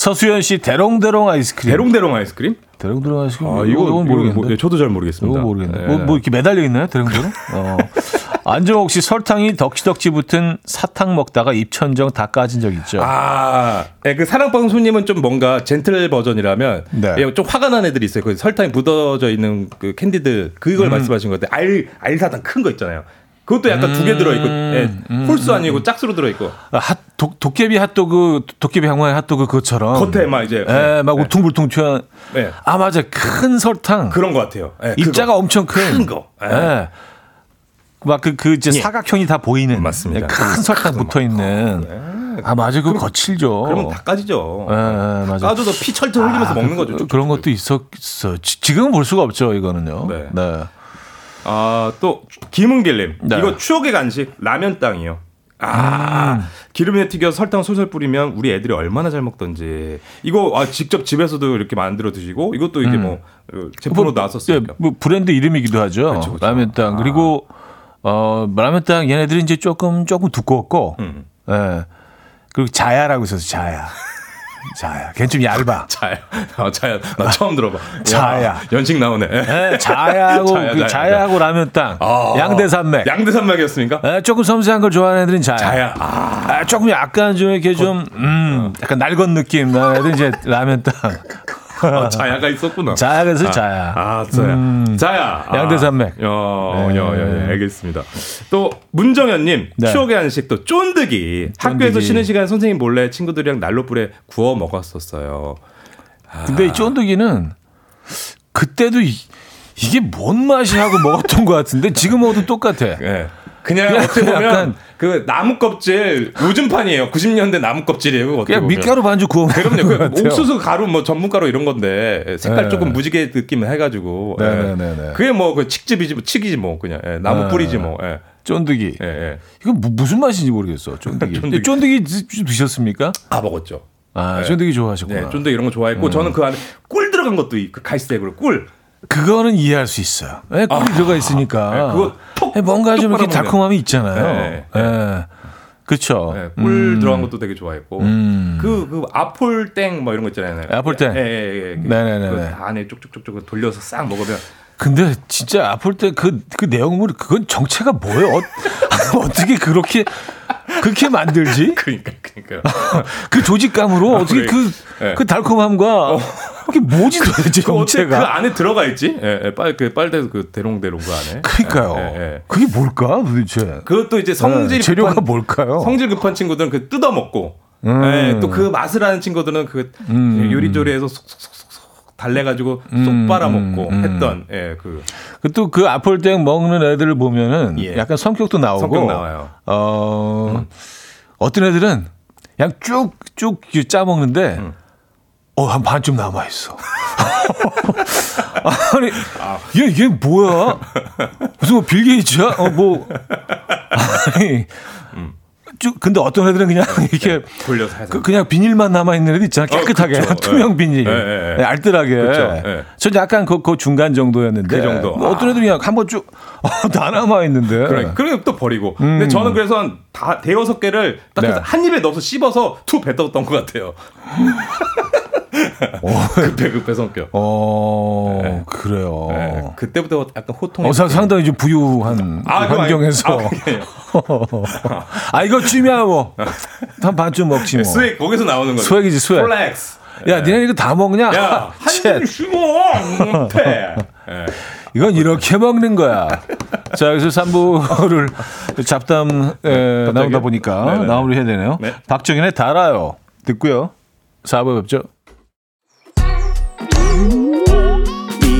서수연 씨 대롱대롱 아이스크림. 대롱대롱 아이스크림? 대롱대롱 아이스크림. 아, 이거, 모르겠는데. 뭐, 예, 저도 잘 모르겠습니다. 이거 모르겠네. 예. 뭐, 뭐 이렇게 매달려 있나요, 대롱대롱? 어. 안정옥 씨 설탕이 덕지덕지 붙은 사탕 먹다가 입천정 다 까진 적 있죠. 아, 예, 그 사랑방 손님은 좀 뭔가 젠틀 버전이라면 네. 예, 좀 화가 난 애들이 있어요. 그 설탕이 묻어져 있는 그 캔디들 그걸 말씀하신 것 같아요. 알 알 사탕 큰 거 있잖아요. 그것도 약간 두개 들어 있고 예, 홀수 아니고 짝수로 들어 있고 아, 핫, 도, 도깨비 핫도그, 도깨비 항마의 핫도그 그것처럼. 겉에 막 이제 예, 막 예, 우퉁불퉁 튀어. 예. 아, 맞아. 큰 설탕. 그런 것 같아요. 예, 입자가 그거. 엄청 큰. 큰 거. 예. 예. 막 그, 그, 이제 사각형이 다 보이는. 맞습니다. 큰 설탕 붙어 있는. 아, 맞아. 그거 거칠죠. 그러면 다 까지죠. 예, 예, 맞아. 까줘도 피 철철 흘리면서 먹는 거죠. 그, 그런 것도 있었어. 지- 지금은 볼 수가 없죠, 이거는요. 네. 네. 아, 또 김은길님 네. 이거 추억의 간식 라면 땅이요. 아, 음. 기름에 튀겨 설탕 솔솔 뿌리면 우리 애들이 얼마나 잘 먹던지. 이거 아, 직접 집에서도 이렇게 만들어 드시고 이것도 이제 뭐 어, 제품으로 나왔었어요. 예, 뭐 브랜드 이름이기도 하죠. 그렇죠, 그렇죠. 라면땅. 그리고 어 라면 땅 얘네들이 이제 조금 조금 두꺼웠고, 음. 예. 그리고 자야라고 있어서 자야. 자야. 걔는 좀 얇아. 자야, 아, 자야, 나 처음 들어봐. 자야. 야, 연식 나오네. 예, 자야하고 자야, 그 자야, 자야 하고 라면땅. 아. 양대산맥. 양대산맥이었습니까? 예, 조금 섬세한 걸 좋아하는 애들은 자야. 자야. 아, 아, 조금 약간 좀 이렇게 좀, 음, 약간 날건 느낌 나는 애들 이제 라면땅. 어, 자야가 있었구나. 자야 그래서 자야. 아, 자야. 자야. 아, 양대산맥. 어, 네. 여, 여, 여, 알겠습니다. 또, 문정현님, 네. 추억의 한식 또 쫀득이. 학교에서 쉬는 시간 선생님 몰래 친구들이랑 난로불에 구워 먹었었어요. 근데 이 쫀득이는 그때도 이, 이게 뭔 맛이 하고 먹었던 것 같은데 지금 먹어도 똑같아. 예. 그냥 그냥 어떻게 보면 약간- 그 나무 껍질 요즘 판이에요. 90년대 나무 껍질이에요. 보면. 밀가루 반죽 구워 먹는 그럼요. 것 그. 옥수수 가루 뭐 전분 가루 이런 건데 색깔 네. 조금 무지개 느낌 해가지고. 네, 예. 네, 네, 네. 그게 뭐그 칡즙이지 뭐 칡이지 뭐 그냥 예. 나무 네. 뿌리지 뭐. 예. 쫀득이. 예, 예. 이거 무, 무슨 맛인지 모르겠어. 쫀득이. 쫀득이. 쫀득이 드- 드셨습니까? 아 먹었죠. 아, 네. 쫀득이 좋아하셨구나. 네, 쫀득 이런 거 좋아했고 저는 그 안에 꿀 들어간 것도 있고 갈색으로 꿀. 그거는 이해할 수 있어요. 네, 꿀이 들어가 있으니까. 네, 그거 톡, 네, 뭔가 좀톡 이렇게. 달콤함이 있잖아요. 네, 네. 그렇죠. 네, 꿀 들어간 것도 되게 좋아했고 음. 그 그 아폴땡 뭐 이런 거 있잖아요. 아폴땡. 예, 예, 예. 그- 네네네네. 그 안에 쭉쭉쭉쭉 돌려서 싹 먹으면 근데 진짜 아플 때 그 그 내용물이 그건 정체가 뭐예요? 어, 어떻게 그렇게 그렇게 만들지? 그러니까 그러니까 그 조직감으로 어떻게 그래. 그, 네. 그 달콤함과 그게 뭐지 도대체 그 어떻게 그 정체가? 안에 들어가 있지? 예, 예, 빨, 그 빨대 그 대롱대롱 그 안에. 그러니까요. 예, 예, 예. 그게 뭘까 도대체? 그것도 이제 성질 네, 재료가 급한, 뭘까요? 성질 급한 친구들은 그 뜯어 먹고, 음. 예, 또 그 맛을 아는 친구들은 그 요리조리해서 쏙쏙쏙쏙 달래가지고 쏙 음, 빨아먹고 음, 음. 했던 예, 그 또 그 아폴땡 먹는 애들을 보면은 예. 약간 성격도 나오고 성격 나와요. 어 어떤 애들은 그냥 쭉쭉 짜 먹는데 음. 어한 반쯤 남아 있어. 아니 얘 얘 뭐야? 무슨 뭐 빌 게이츠야? 어 뭐 아니 쭉 근데 어떤 애들은 그냥 이렇게 돌려서 해서. 그, 그냥 비닐만 남아 있는 애들 있잖아 깨끗하게 어. 투명 예. 비닐 예. 네, 알뜰하게. 그쵸. 예. 전 약간 그, 그 중간 정도였는데 그 정도. 뭐 어떤 애들이 그냥 한번 쭉다 남아 있는데. 그래, 그래 또 버리고. 근데 저는 그래서 한다 대여섯 개를 딱 음. 네. 한 입에 넣어서 씹어서 투 뱉었던 것 같아요. 급해 급해 성격. 어 그래요. 네, 그때부터 약간 호통. 어, 상- 상당히 좀 부유한 아, 환경에서. 아, 아, 이거 쥐면 뭐. 한 반쯤 먹지 뭐. swag 거기서 나오는 거죠. swag이지, swag. Flex. 야, 니네 이거 다 먹냐? 야, 한 쳇. 입을 쉬고 패. 예. 이건 이렇게 먹는 거야. 자, 여기서 3부를 잡담 에, 나오다 보니까 네네. 마무리 해야 되네요. 네. 박정현의 달아요. 듣고요. 4부 뵙죠.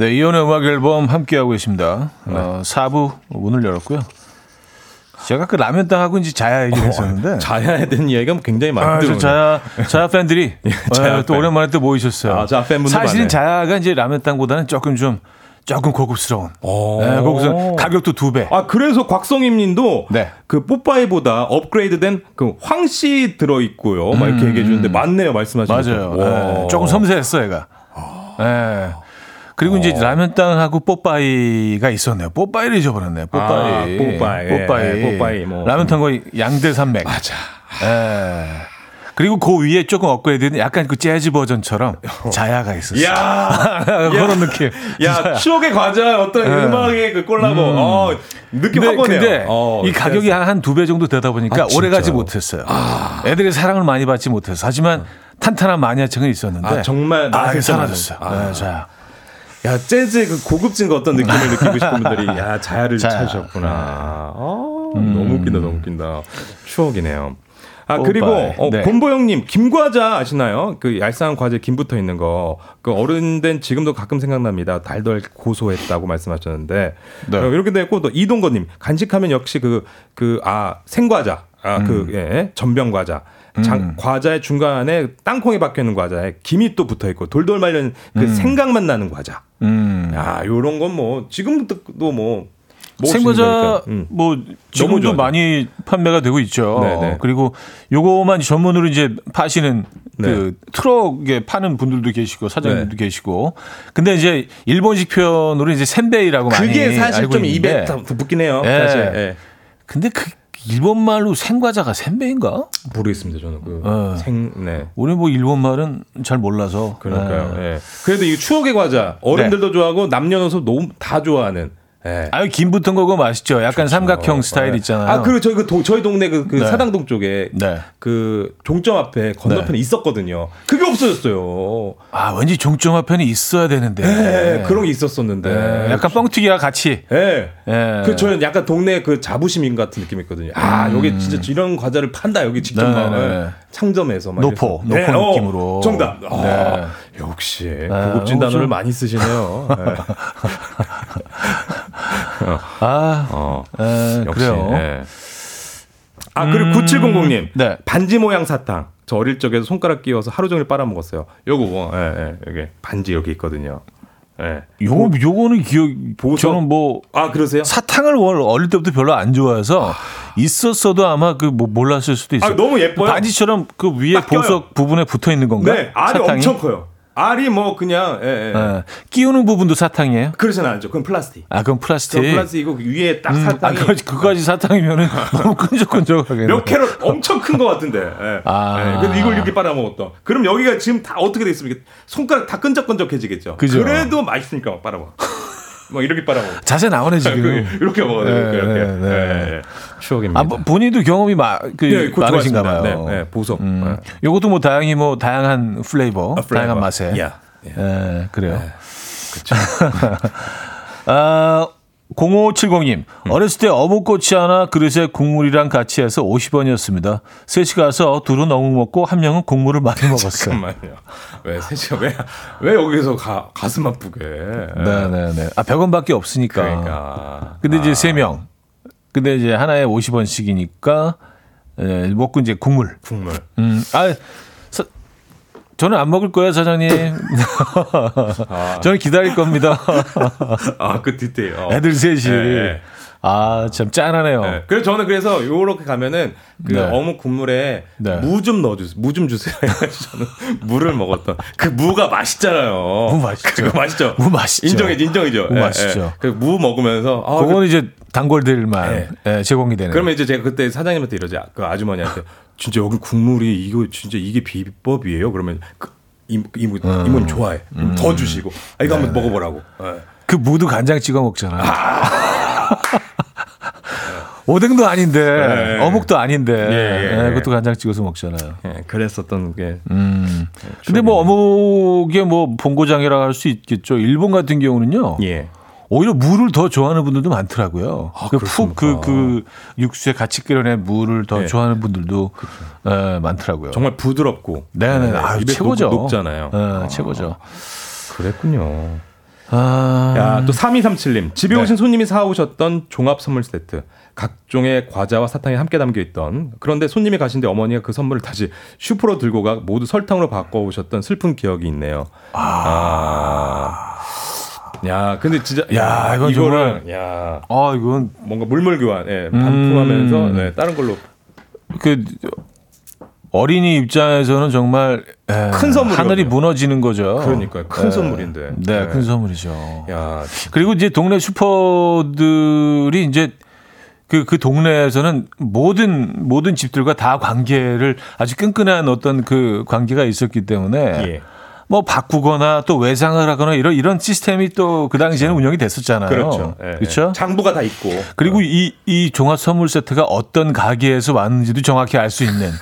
네, 이혼의 음악 앨범 함께하고 계십니다. 어, 4부 문을 열었고요. 제가 그 라면 땅하고 이제 자야 얘기를 했었는데. 자야에 대한 이야기가 굉장히 많이 아. 자야, 자야 팬들이 자야 어, 또 팬. 오랜만에 또 모이셨어요. 아, 자야 팬분들 사실은 많네. 자야가 이제 라면 땅보다는 조금 좀 조금 고급스러운. 오. 네, 고급스러운. 가격도 두 배. 아 그래서 곽성임 님도 네. 그 뽀빠이보다 업그레이드 된 그 황씨 들어 있고요. 막 이렇게 얘기해 주는데 맞네요 말씀하신 음, 맞아요. 네, 조금 섬세했어, 얘가. 네. 그리고 이제 라면 땅하고 뽀빠이가 있었네요. 뽀빠이를 잊어버렸네요. 뽀빠이. 아, 뽀빠이. 예, 뽀빠이. 예, 뽀빠이 뭐. 라면 땅과 양대 산맥. 맞아. 예. 그리고 그 위에 조금 업그레이드된 약간 그 재즈 버전처럼 자야가 있었어요. 야, 그런 느낌. 야 진짜야. 추억의 과자 어떤 네. 음악의 그 콜라보. 어, 느낌 확 오네요. 근데 어, 이 가격이 한 두 배 정도 되다 보니까 아, 오래 가지 진짜요? 못했어요. 애들의 사랑을 많이 받지 못해서. 하지만 탄탄한 마니아층은 있었는데. 아, 정말 아, 사라졌어요. 아. 네, 자야. 야 재즈의 그 고급진 그 어떤 느낌을 느끼고 싶은 분들이 야 자야를 자야. 찾으셨구나. 아, 너무 웃긴다, 너무 웃긴다. 추억이네요. 아. 그리고 어, 네. 본보영님 김과자 아시나요? 그 얄쌍한 과자 김 붙어 있는 거. 그 어른된 지금도 가끔 생각납니다. 달달 고소했다고 말씀하셨는데 네. 어, 이렇게 됐고 또 이동건님 간식하면 역시 그 그 아 생과자 아그 예, 전병 과자. 장, 과자의 중간에 땅콩이 박혀 있는 과자에 김이 또 붙어 있고 돌돌 말린 그 생각만 나는 과자. 음. 야, 요런 건 뭐 지금도 뭐 거니까. 음. 뭐 지금도. 많이 판매가 되고 있죠. 네네. 그리고 요거만 전문으로 이제 파시는 네. 그 트럭에 파는 분들도 계시고 사장님도 네. 계시고. 근데 이제 일본식 표현으로 이제 센베이라고 많이 그게 사실 좀 있는데 입에 다 붙긴 해요. 예. 사실. 예. 근데 그 일본 말로 생과자가 센베인가? 모르겠습니다. 저는 그 어. 생, 네. 우리 뭐 일본 말은 잘 몰라서. 그러니까요. 예. 예. 그래도 이 추억의 과자 어른들도 좋아하고 남녀노소 너무 다 좋아하는. 예. 아유 김 붙은 거고 맛있죠. 약간 삼각형 스타일 예. 있잖아요. 아, 그리고 저희 그 도- 저희 동네 그, 그 네. 사당동 쪽에 네. 그 종점 앞에 건너편에 네. 있었거든요. 그게 없어졌어요. 아 왠지 종점화편이 있어야 되는데. 예, 그런 게 있었었는데. 예, 약간 뻥튀기와 같이. 예. 예. 그 저는 약간 동네 그 자부심 같은 느낌이 있거든요. 아 여기 진짜 이런 과자를 판다 여기 직접 네, 막 네, 예, 네. 창점에서 막 노포, 이래서. 노포 어, 느낌으로. 정답. 아, 네. 역시 아, 고급진 너무 단어를 좀- 많이 쓰시네요. 예. 아, 어, 에, 역시. 그래요. 예. 아 그리고 9700님 네. 반지 모양 사탕. 저 어릴 적에 손가락 끼워서 하루 종일 빨아먹었어요. 요거 뭐, 예, 예, 여기 반지 여기 있거든요. 예. 요거 요거는 기억 보석- 저는 뭐 아 그러세요? 사탕을 원 어릴 때부터 별로 안 좋아해서 있었어도 아마 그 뭐 몰랐을 수도 있어요. 아, 너무 예뻐요. 바지처럼 그 위에. 보석 부분에 붙어 있는 건가? 네, 알이 사탕이? 엄청 커요. 알이 뭐 그냥 예, 예. 예. 끼우는 부분도 사탕이에요? 그러진 않죠. 그건 플라스틱. 아, 그럼 플라스틱. 저 플라스틱이고 위에 딱 음, 아, 사탕이 그거지, 그거까지 사탕이면은 너무 끈적끈적하겠네. 몇 캐럿 엄청 큰 것 같은데. 예. 아. 예. 근데 이걸 이렇게 빨아먹었던. 그럼 여기가 지금 다 어떻게 돼 있습니까? 손가락 다 끈적끈적해지겠죠. 그죠. 래도 맛있으니까 막 빨아먹어. 막 이렇게 빨아먹어. 자세 나오네 지금. 이렇게 먹어요. 이렇게. 네, 이렇게. 네, 네. 예, 예. 추억입니다. 아, 뭐, 본인도 경험이 마, 그 네, 많으신가. 봐요. 네, 네, 보석. 음. 네. 요것도 뭐 다양히 뭐 다양한 플레이버, 아, 플레이버. 다양한 맛에. 야. 예. 예, 그래요. 그렇죠. 아, 0570님, 어렸을 때 어묵꼬치 하나 그릇에 국물이랑 같이 해서 50원이었습니다. 셋이 가서 둘은 어묵 먹고 한 명은 국물을 많이 먹었어요. 잠깐만요. 왜 셋이가 왜, 왜 여기서 가, 가슴 아프게. 네네네. 아, 100원밖에 없으니까. 그러니까. 근데 이제 세 명. 근데 이제 하나에 50원씩이니까, 에, 먹고 이제 국물. 국물. 음, 아, 서, 저는 안 먹을 거예요, 사장님. 저는 기다릴 겁니다. 아, 그 디테일. 어. 애들 셋이. 예, 예. 아, 참 짠하네요. 네. 그래서 저는 그래서 요렇게 가면은 그 네. 어묵 국물에 네. 무좀 넣어주세요. 무 좀 주세요. 저는 무를 먹었던 그 무가 맛있잖아요. 무 맛있죠. 그거 맛있죠. 무 맛있죠. 인정해, 인정이죠. 무 맛있죠. 그무 먹으면서 아, 그거는 이제 단골들만 네. 예, 제공이 되는. 그러면 이제 제가 그때 사장님한테 이러지 그 아주머니한테 진짜 여기 국물이 이거 진짜 이게 비법이에요. 그러면 그 이모 이모 음. 좋아해. 그럼 더 주시고 아 이거 한번 먹어보라고. 예. 그 무도 간장 찍어 먹잖아요. 오뎅도 아닌데 네. 어묵도 아닌데 예, 예, 예, 예. 그것도 간장 찍어서 먹잖아요. 예, 그랬었던 게 음. 근데 뭐 어묵의 뭐 본고장이라 할 수 있겠죠. 일본 같은 경우는요. 예. 오히려 물을 더 좋아하는 분들도 많더라고요. 아, 그푹그 그렇습니까? 그 육수에 같이 끓여낸 물을 더 네. 좋아하는 분들도 예, 많더라고요. 정말 부드럽고 네네, 아 입에 최고죠. 녹, 녹잖아요. 예, 최고죠. 그랬군요. 아, 야, 또 3237님. 집에 네. 오신 손님이 사오셨던 종합 선물 세트. 각종의 과자와 사탕이 함께 담겨 있던. 그런데 손님이 가신데 어머니가 그 선물을 다시 슈퍼로 들고 가 모두 설탕으로 바꿔 오셨던 슬픈 기억이 있네요. 아. 야, 근데 진짜. 야, 이건 이거를, 야. 아 이건 뭔가 물물 교환, 예, 반품하면서, 음. 네, 다른 걸로. 그 어린이 입장에서는 정말 에, 큰 선물이거든요. 하늘이 무너지는 거죠. 그러니까요. 큰 에, 선물인데. 네, 네. 큰 선물이죠. 야, 그리고 이제 동네 슈퍼들이 이제 그, 그 동네에서는 모든, 모든 집들과 다 관계를 아주 끈끈한 어떤 그 관계가 있었기 때문에 예. 뭐 바꾸거나 또 외상을 하거나 이런, 이런 시스템이 또 그 당시에는 운영이 됐었잖아요. 그렇죠. 예, 그렇죠? 예. 장부가 다 있고. 그리고 이, 이 종합 선물 세트가 어떤 가게에서 왔는지도 정확히 알 수 있는. 에,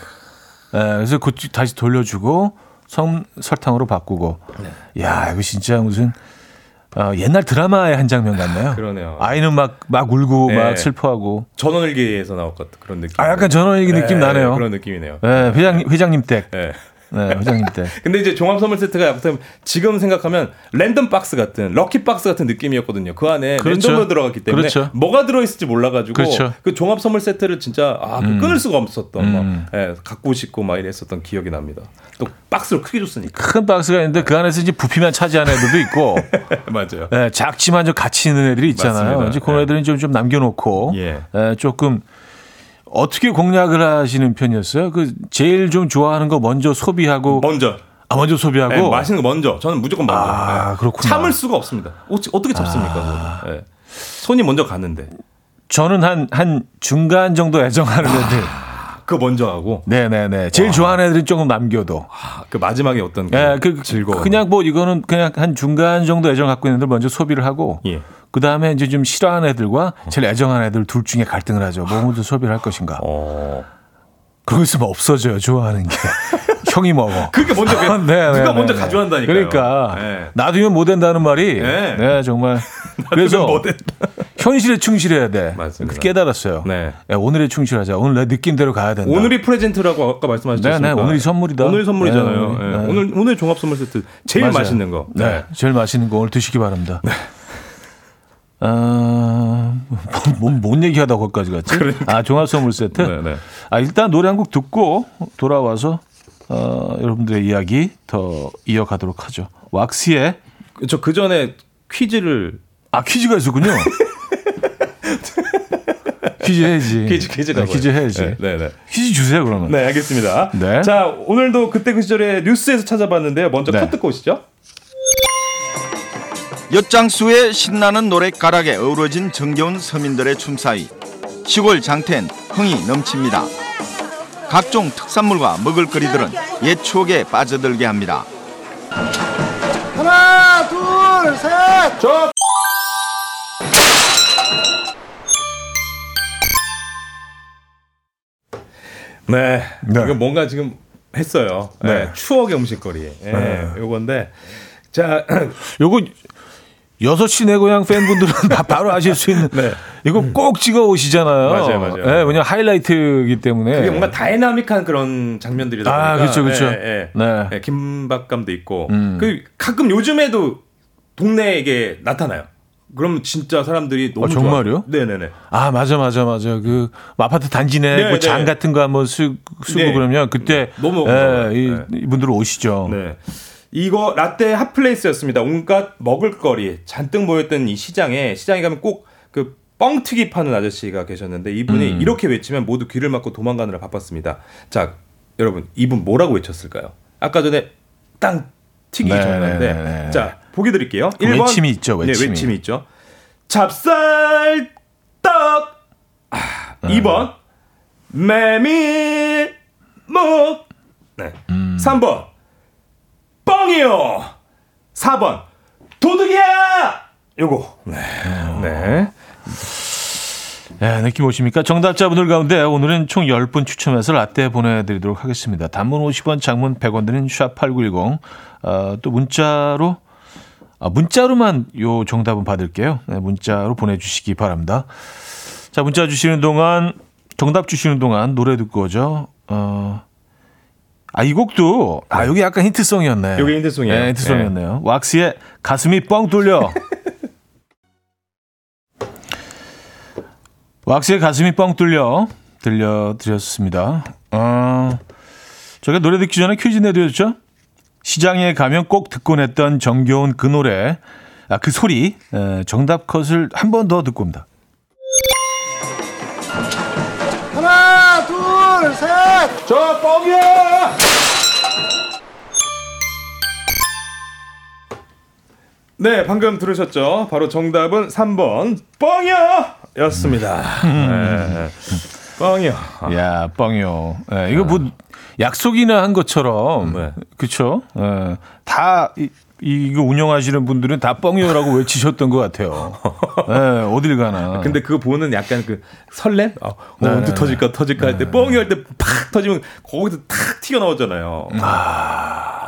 그래서 그 다시 돌려주고 성, 설탕으로 바꾸고. 네. 야, 이거 진짜 무슨 어, 옛날 드라마의 한 장면 같네요. 그러네요. 아이는 막, 막 울고 네. 막 슬퍼하고. 전원일기에서 나올 것 같은 그런 느낌. 아, 약간 전원일기 느낌 예, 나네요. 그런 느낌이네요. 네, 회장, 회장님 댁. 예. 네, 회장님 댁. 근데 이제 종합 선물 세트가 약간 지금 생각하면 랜덤 박스 같은 럭키 박스 같은 느낌이었거든요. 그 안에 그렇죠. 랜덤으로 들어갔기 때문에 그렇죠. 뭐가 들어있을지 몰라가지고 그렇죠. 그 종합 선물 세트를 진짜 아, 그 끊을 수가 없었던 음. 막 예, 갖고 싶고 막 이랬었던 기억이 납니다. 또 박스로 크게 줬으니까 큰 박스가 있는데 그 안에서 이제 부피만 차지하는 애들도 있고, 맞아요. 네, 작지만 좀 가치 있는 애들이 있잖아요. 맞습니다. 이제 그런 네. 애들은 좀, 좀 남겨놓고, 예. 에, 조금 어떻게 공략을 하시는 편이었어요? 그 제일 좀 좋아하는 거 먼저 소비하고, 먼저 아 먼저 소비하고, 예, 맛있는 거 먼저 저는 무조건 먼저 아, 예. 그렇구나. 아. 참을 수가 없습니다. 어찌, 어떻게 참습니까? 그거는? 예. 손이 먼저 가는데 저는 한한 중간 정도 애정하는 애들. 그거 먼저 하고 네네네. 제일 좋아하는 애들은 조금 남겨도. 아, 그 마지막에 어떤 그 예, 그 즐거움 그냥 뭐 이거는 그냥 한 중간 정도 애정 갖고 있는 애들 먼저 소비를 하고, 예. 그 다음에 이제 좀 싫어하는 애들과 제일 애정하는 애들 둘 중에 갈등을 하죠. 뭐 먼저 소비를 할 것인가. 어. 그러고 있으면 없어져요. 좋아하는 게. 형이 먹어. 그게 먼저 그- 네, 누가 네, 먼저 네. 가져간다니까요. 그러니까 네. 놔두면 못 된다는 말이 네. 네, 정말 그래서. 현실에 충실해야 돼. 맞습니다. 깨달았어요. 네. 네, 오늘에 충실하자. 오늘 내 느낌대로 가야 된다. 오늘이 프레젠트라고 아까 말씀하셨죠? 네, 네, 오늘이 선물이다. 오늘이 선물이잖아요. 네, 네. 네. 오늘 오늘 종합 선물 세트 제일 맞아요. 맛있는 거. 네. 제일 맛있는 거 오늘 드시기 바랍니다. 아, 뭐, 뭔 얘기하다 거기까지 갔지? 아, 종합 선물 세트? 네, 네. 아, 일단 노래 한 곡 듣고 돌아와서 어, 여러분들의 이야기 더 이어가도록 하죠. 왁스의 저 그 전에 퀴즈를 아 퀴즈가 있었군요. 퀴즈 해야지. 퀴즈 퀴즈가 네, 퀴즈 해야지. 네, 네, 네. 퀴즈 주세요 그러면. 네, 알겠습니다. 네. 자, 오늘도 그때 그 시절에 뉴스에서 찾아봤는데요. 먼저 네. 컷 듣고 오시죠. 엿장수의 신나는 노랫가락에 어우러진 정겨운 서민들의 춤 사이 시골 장터엔 흥이 넘칩니다. 각종 특산물과 먹을거리들은 옛 추억에 빠져들게 합니다. 네. 네. 이거 뭔가 지금 했어요. 네. 네. 추억의 음식거리. 예. 네. 요건데 자, 요거 여섯 시 내 고향 팬분들은 다 바로 아실 수 있는 이거 꼭 찍어 오시잖아요. 네. 맞아요, 맞아요. 예, 왜냐 하이라이트이기 때문에. 그게 뭔가 다이나믹한 그런 장면들이다 보니까 아, 그쵸, 그쵸. 예, 예. 네. 예, 긴박감도 있고 음. 그 가끔 요즘에도 동네에 이게 나타나요. 그러면 진짜 사람들이 너무 아, 정말요? 좋아. 네네네. 아 맞아 맞아 맞아 그 아파트 단지 내 네, 뭐장 네. 같은 거 한번 쓰, 쓰고 네. 그러면 그때 너무 예. 이, 네. 이분들 오시죠. 네. 이거 라떼 hot place였습니다. 온갖 먹을거리 잔뜩 모였던 이 시장에 시장에 가면 꼭그 뻥튀기 파는 아저씨가 계셨는데 이분이 음. 이렇게 외치면 모두 귀를 막고 도망가느라 바빴습니다. 자, 여러분 이분 뭐라고 외쳤을까요? 아까 전에 땅 튀기 네, 전인데 네, 네. 자 보기 드릴게요. 그 1번 외침이 있죠, 외침이. 네, 외침이 있죠. 찹쌀떡 아, 네. 2번 메밀묵 네. 음. 3번 뻥이요 4번 도둑이야 요거 네. 네. 네, 느낌 오십니까? 정답자분들 가운데 오늘은 총 10분 추첨해서 라떼 보내드리도록 하겠습니다. 단문 50원, 장문 100원 드는 샵8910. 어, 또 문자로, 아, 문자로만 요 정답은 받을게요. 네, 문자로 보내주시기 바랍니다. 자, 문자 주시는 동안, 정답 주시는 동안 노래 듣고 오죠. 어, 아, 이 곡도, 아, 여기 약간 힌트송이었네. 요게 힌트송이에요. 네, 힌트송이었네요. 왁스의 가슴이 뻥 뚫려. 왁스의 가슴이 뻥 뚫려 들려드렸습니다. 어, 저희가 노래 듣기 전에 퀴즈 내드렸죠? 시장에 가면 꼭 듣곤 했던 정겨운 그 노래, 아, 그 소리, 에, 정답 컷을 한 번 더 듣고 옵니다. 저 뻥이야 네 방금 들으셨죠 바로 정답은 3번 뻥이야 였습니다 네. 뻥이요 야, 뻥이요. 예, 이거 뭐 약속이나 한 것처럼, 네. 그쵸? 예, 다, 이, 이거 운영하시는 분들은 다 뻥이요라고 외치셨던 것 같아요. 예, 어딜 가나. 근데 그거 보는 약간 그 설렘? 어, 네, 언제 네, 터질까 터질까 할 때 뻥이 할 때 팍 터지면 거기서 탁 튀어나오잖아요. 아,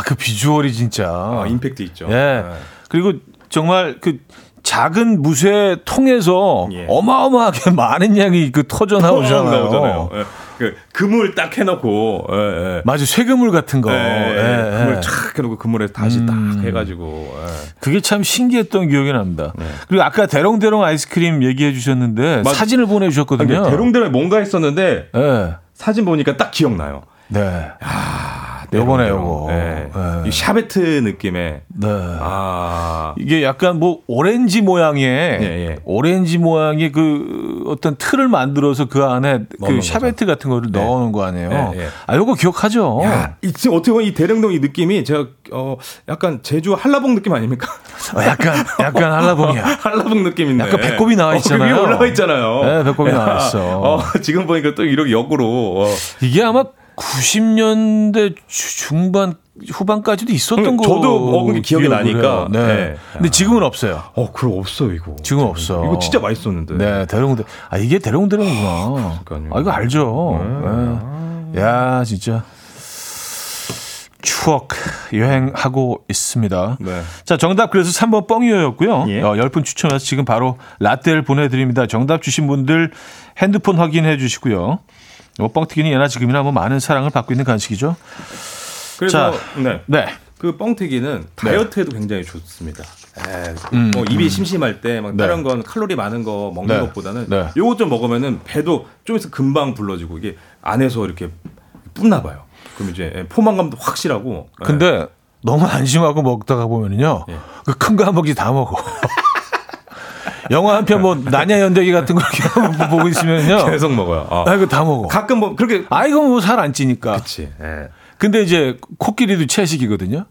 그 비주얼이 진짜. 아, 임팩트 있죠. 예. 네. 그리고 정말 그 작은 무쇠 통에서 예. 어마어마하게 많은 양이 그 터져 나오잖아요. 예. 그 그물 딱 해놓고, 예, 예. 맞아, 쇠그물 같은 거. 예, 예, 예. 예. 그물 쫙 해놓고 그물에 다시 음. 딱 해가지고. 예. 그게 참 신기했던 기억이 납니다. 네. 그리고 아까 대롱대롱 아이스크림 얘기해 주셨는데 맞- 사진을 보내주셨거든요. 아니, 대롱대롱 뭔가 했었는데 예. 사진 보니까 딱 기억나요. 네. 아, 대롱대롱. 요거. 예. 예. 이 샤베트 느낌의. 네. 아. 이게 약간 뭐 오렌지 모양의 예. 오렌지 모양의 그 어떤 틀을 만들어서 그 안에 그 샤베트 같은 거를 네. 넣어 놓은 거 아니에요. 예, 예. 아, 요거 기억하죠? 야, 이, 지금 어떻게 보면 이 대롱대롱 이 느낌이 제가 어 약간 제주 한라봉 느낌 아닙니까? 어, 약간 약간 한라봉이야. 한라봉 느낌인데. 약간 배꼽이 나와 어, 그 있잖아요. 위에 올라와 있잖아요. 네, 배꼽이 야, 나와 있어. 어, 지금 보니까 또 이렇게 역으로. 어. 이게 아마 90년대 중반 후반까지도 있었던 음, 거. 저도 먹은 게 기억이 나니까. 네. 네. 근데 지금은 없어요. 어, 그럼 없어 이거. 지금 없어. 이거 진짜 맛있었는데. 네, 대롱대. 아 이게 대롱대롱이구나. 그러니까요. 아 이거 알죠. 네. 야 진짜 추억 여행하고 있습니다. 네. 자 정답 그래서 3번 뻥이었고요. 예. 어, 10분 추첨해서 지금 바로 라떼를 보내드립니다. 정답 주신 분들 핸드폰 확인해 주시고요. 뭐 뻥튀기는 예나 지금이나 뭐 많은 사랑을 받고 있는 간식이죠. 그래서 자. 네. 네. 그 뻥튀기는 다이어트에도 굉장히 좋습니다. 에, 음, 뭐 입이 심심할 때막 네. 다른 건 칼로리 많은 거 먹는 네. 것보다는 네. 요거 좀 먹으면은 배도 좀 있어 금방 불러지고 이게 안에서 이렇게 뿜나 봐요. 그럼 이제 포만감도 확실하고. 예. 근데 너무 안심하고 먹다가 보면은요. 예. 그큰 거 한 봉지 다 먹어. 영화 한 편 뭐 나냐 연대기 같은 거 이렇게 보고 있으면요. 계속 먹어요. 어. 아 이거 다 먹어. 가끔 뭐 그렇게 아 이거 뭐 살 안 찌니까. 그치. 예. 근데 이제 코끼리도 채식이거든요.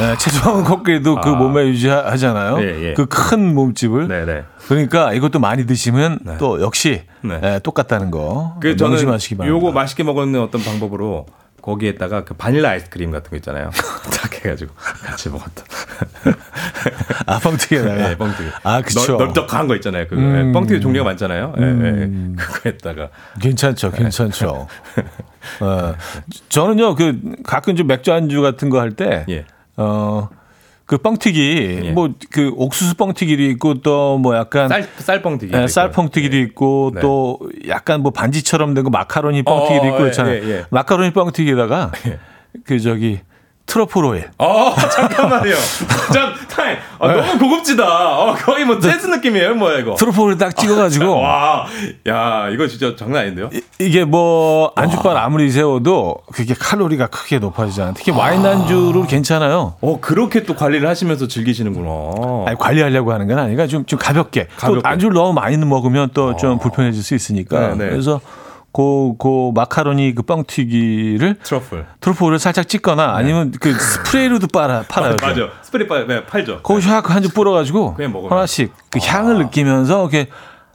예, 체조한 코끼리도 그 아. 몸매 유지하잖아요. 예, 예. 그큰 몸집을. 네네. 그러니까 이것도 많이 드시면 또 역시 네. 예, 똑같다는 거. 그 저는. 요거 맛있게 먹는 어떤 방법으로 거기에다가 그 바닐라 아이스크림 같은 거 있잖아요. 딱 해가지고 같이 먹었다. 아 뻥튀기에다가. 네, 뻥튀기. 아. 넓, 넓적한 거 있잖아요. 그 음. 뻥튀기 종류가 많잖아요. 예, 예. 그거에다가 괜찮죠, 괜찮죠. 어, 저는요, 그, 가끔 좀 맥주 안주 같은 거 할 때, 예. 어, 그 뻥튀기 예. 뭐그 옥수수 뻥튀기도 있고 또 뭐 약간 쌀 쌀 뻥튀기. 예, 쌀 뻥튀기도 있고 네. 또 약간 뭐 반지처럼 된 거 마카로니 뻥튀기도 어, 있고 예, 그렇잖아요. 예, 예. 마카로니 뻥튀기에다가 그 저기 truffle oil. 어 잠깐만요. 잠 타임. 아, 너무 고급지다. 어, 거의 뭐 재즈 느낌이에요. 뭐야 이거. truffle oil 딱 찍어가지고 와, 야 이거 진짜 장난 아닌데요? 이- 이게 뭐 안주반 아무리 세워도 그게 칼로리가 크게 높아지잖아요. 특히 와인 안주로 괜찮아요. 어 그렇게 또 관리를 하시면서 즐기시는구나. 아니, 관리하려고 하는 건 아니라 좀, 좀 가볍게. 가볍게. 또 안주를 너무 많이 먹으면 또좀 불편해질 수 있으니까. 네, 네. 그래서 그, 그 마카로니 그 뻥튀기를 truffle. Truffle을 살짝 찍거나 아니면 그 스프레이로도 빨아, 팔아요. 네. 맞아. 스프레이 파, 네, 팔죠. 거기 샥 한줄 뿌려가지고 그냥 먹으면. 하나씩 그 향을 느끼면서 이렇게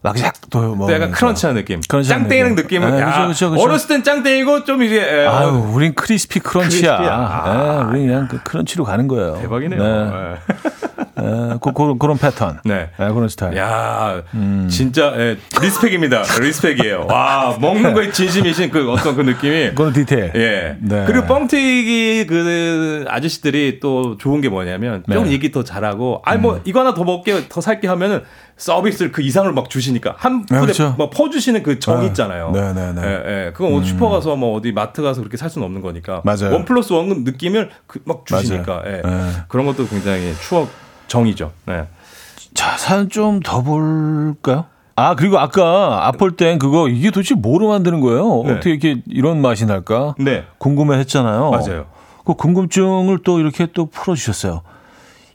막샥또 또 약간 crunchy한 느낌. Crunchy한 짱땡이랑 느낌. 느낌은 네. 어렸을 땐 짱땡이고 좀 이제 에, 아유, 어, 우린 crispy crunch야. Crispy야. 아. 예, 우린 그냥 그 crunch로 가는 거예요. 대박이네요. 네. 네. 예, 그, 그, 그런 패턴. 네. 예, 그런 스타일. 야, 음. 진짜 예, respect입니다. Respect예요. 와, 먹는 거에 진심이신 그 어떤 그 느낌이. 그런 디테일. 예. 네. 그리고 뻥튀기 그 아저씨들이 또 좋은 게 뭐냐면 좀 네. 음. 얘기 더 잘하고, 아니 뭐 이거 하나 더 먹게 더 살게 하면은 서비스를 그 이상을 막 주시니까 한 네, 푼에 그렇죠. 막 퍼주시는 그정 네. 있잖아요. 네, 네, 네. 예, 예. 그건 어디 슈퍼 가서 뭐 어디 마트 가서 그렇게 살 수는 없는 거니까. 맞아요. one plus one 느낌을 그- 막 주시니까. 예. 네. 그런 것도 굉장히 추억 정이죠. 네. 자, 사연 좀 더 볼까요? 아, 그리고 아까 아폴땡 그거 이게 도대체 뭐로 만드는 거예요? 네. 어떻게 이렇게 이런 맛이 날까? 네. 궁금해 했잖아요. 맞아요. 그 궁금증을 또 이렇게 또 풀어주셨어요.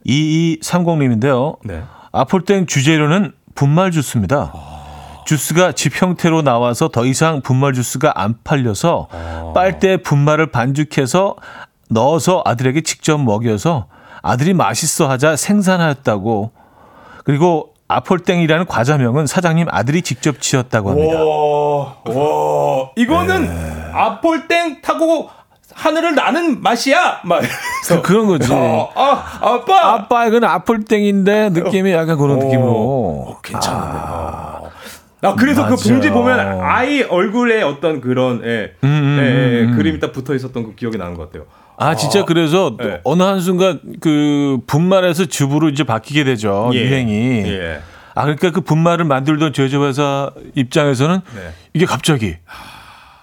2230님인데요. 네. 아폴땡 주재료는 분말 주스입니다. 주스가 집 형태로 나와서 더 이상 분말 주스가 안 팔려서 빨대 분말을 반죽해서 넣어서 아들에게 직접 먹여서 아들이 맛있어 하자 생산하였다고. 그리고 아폴땡이라는 과자명은 사장님 아들이 직접 지었다고 합니다. 와, 와, 이거는 네. 아폴땡 타고 하늘을 나는 맛이야. 막 그, 그런 거지. 어, 아, 아빠. 아빠 이건 아폴땡인데 느낌이 약간 그런 느낌으로. 어, 괜찮은데. 아, 아, 그래서 그 맞아. 봉지 보면 아이 얼굴에 어떤 그런 예, 음, 음, 예, 예, 음, 음. 그림이 딱 붙어 있었던 그 기억이 나는 것 같아요. 아 진짜 그래서 또 네. 어느 한 순간 그 분말에서 즙으로 이제 바뀌게 되죠 예. 유행이. 예. 아 그러니까 그 분말을 만들던 제조회사 입장에서는 네. 이게 갑자기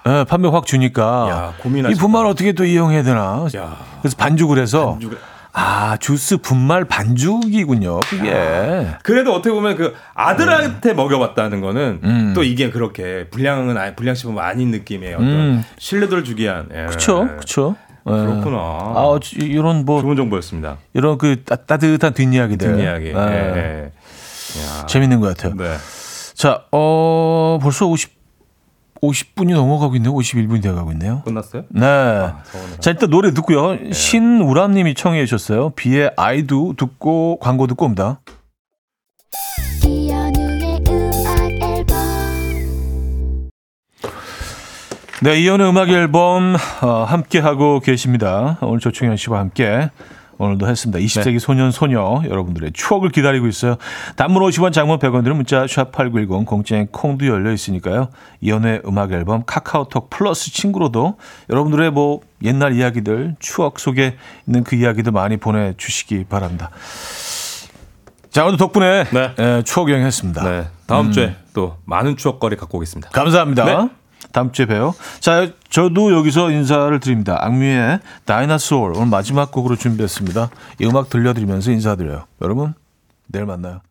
예, 판매 확 주니까 야, 이. 분말 어떻게 또 이용해야 되나. 야. 그래서 반죽을 해서 반죽을- 아 주스 분말 반죽이군요. 그게. 그래도 어떻게 보면 그 아들한테 먹여봤다는 거는 네. 음. 또 이게 그렇게 불량은 아니 불량식품 아닌 느낌의 어떤 음. 신뢰도를 주기 위한 예. 그렇죠, 그렇죠. 예. 그렇구나. 아 어, 이런 뭐 좋은 정보였습니다. 이런 그 따, 따뜻한 뒷이야기들. 뒷이야기. 예. 예, 예. 야. 재밌는 것 같아요. 네. 자, 어, 벌써 50, 50분이 넘어가고 있네요. 51분이 돼가고 있네요. 끝났어요? 네. 서운하다. 자, 일단 노래 듣고요. 신우람 님이 청해 주셨어요. 비의 아이도 듣고 광고 듣고 옵니다. 네, 이연의 음악 앨범 어, 함께 하고 계십니다. 오늘 조충현 씨와 함께 오늘도 했습니다. 20세기 소년 소녀 여러분들의 추억을 기다리고 있어요. 단문 50원, 장문 100원 들은 문자 샵8910 공짜인 콩도 열려 있으니까요. 이연의 음악 앨범 카카오톡 플러스 친구로도 여러분들의 뭐 옛날 이야기들 추억 속에 있는 그 이야기들 많이 보내 주시기 바랍니다. 자, 오늘 덕분에 네. 예, 추억 여행했습니다. 네. 다음 주에 또 많은 추억거리 갖고 오겠습니다. 감사합니다. 네. 다음 주에 봬요. 자, 저도 여기서 인사를 드립니다. 악뮤의 다이나소울 오늘 마지막 곡으로 준비했습니다. 이 음악 들려드리면서 인사드려요. 여러분, 내일 만나요.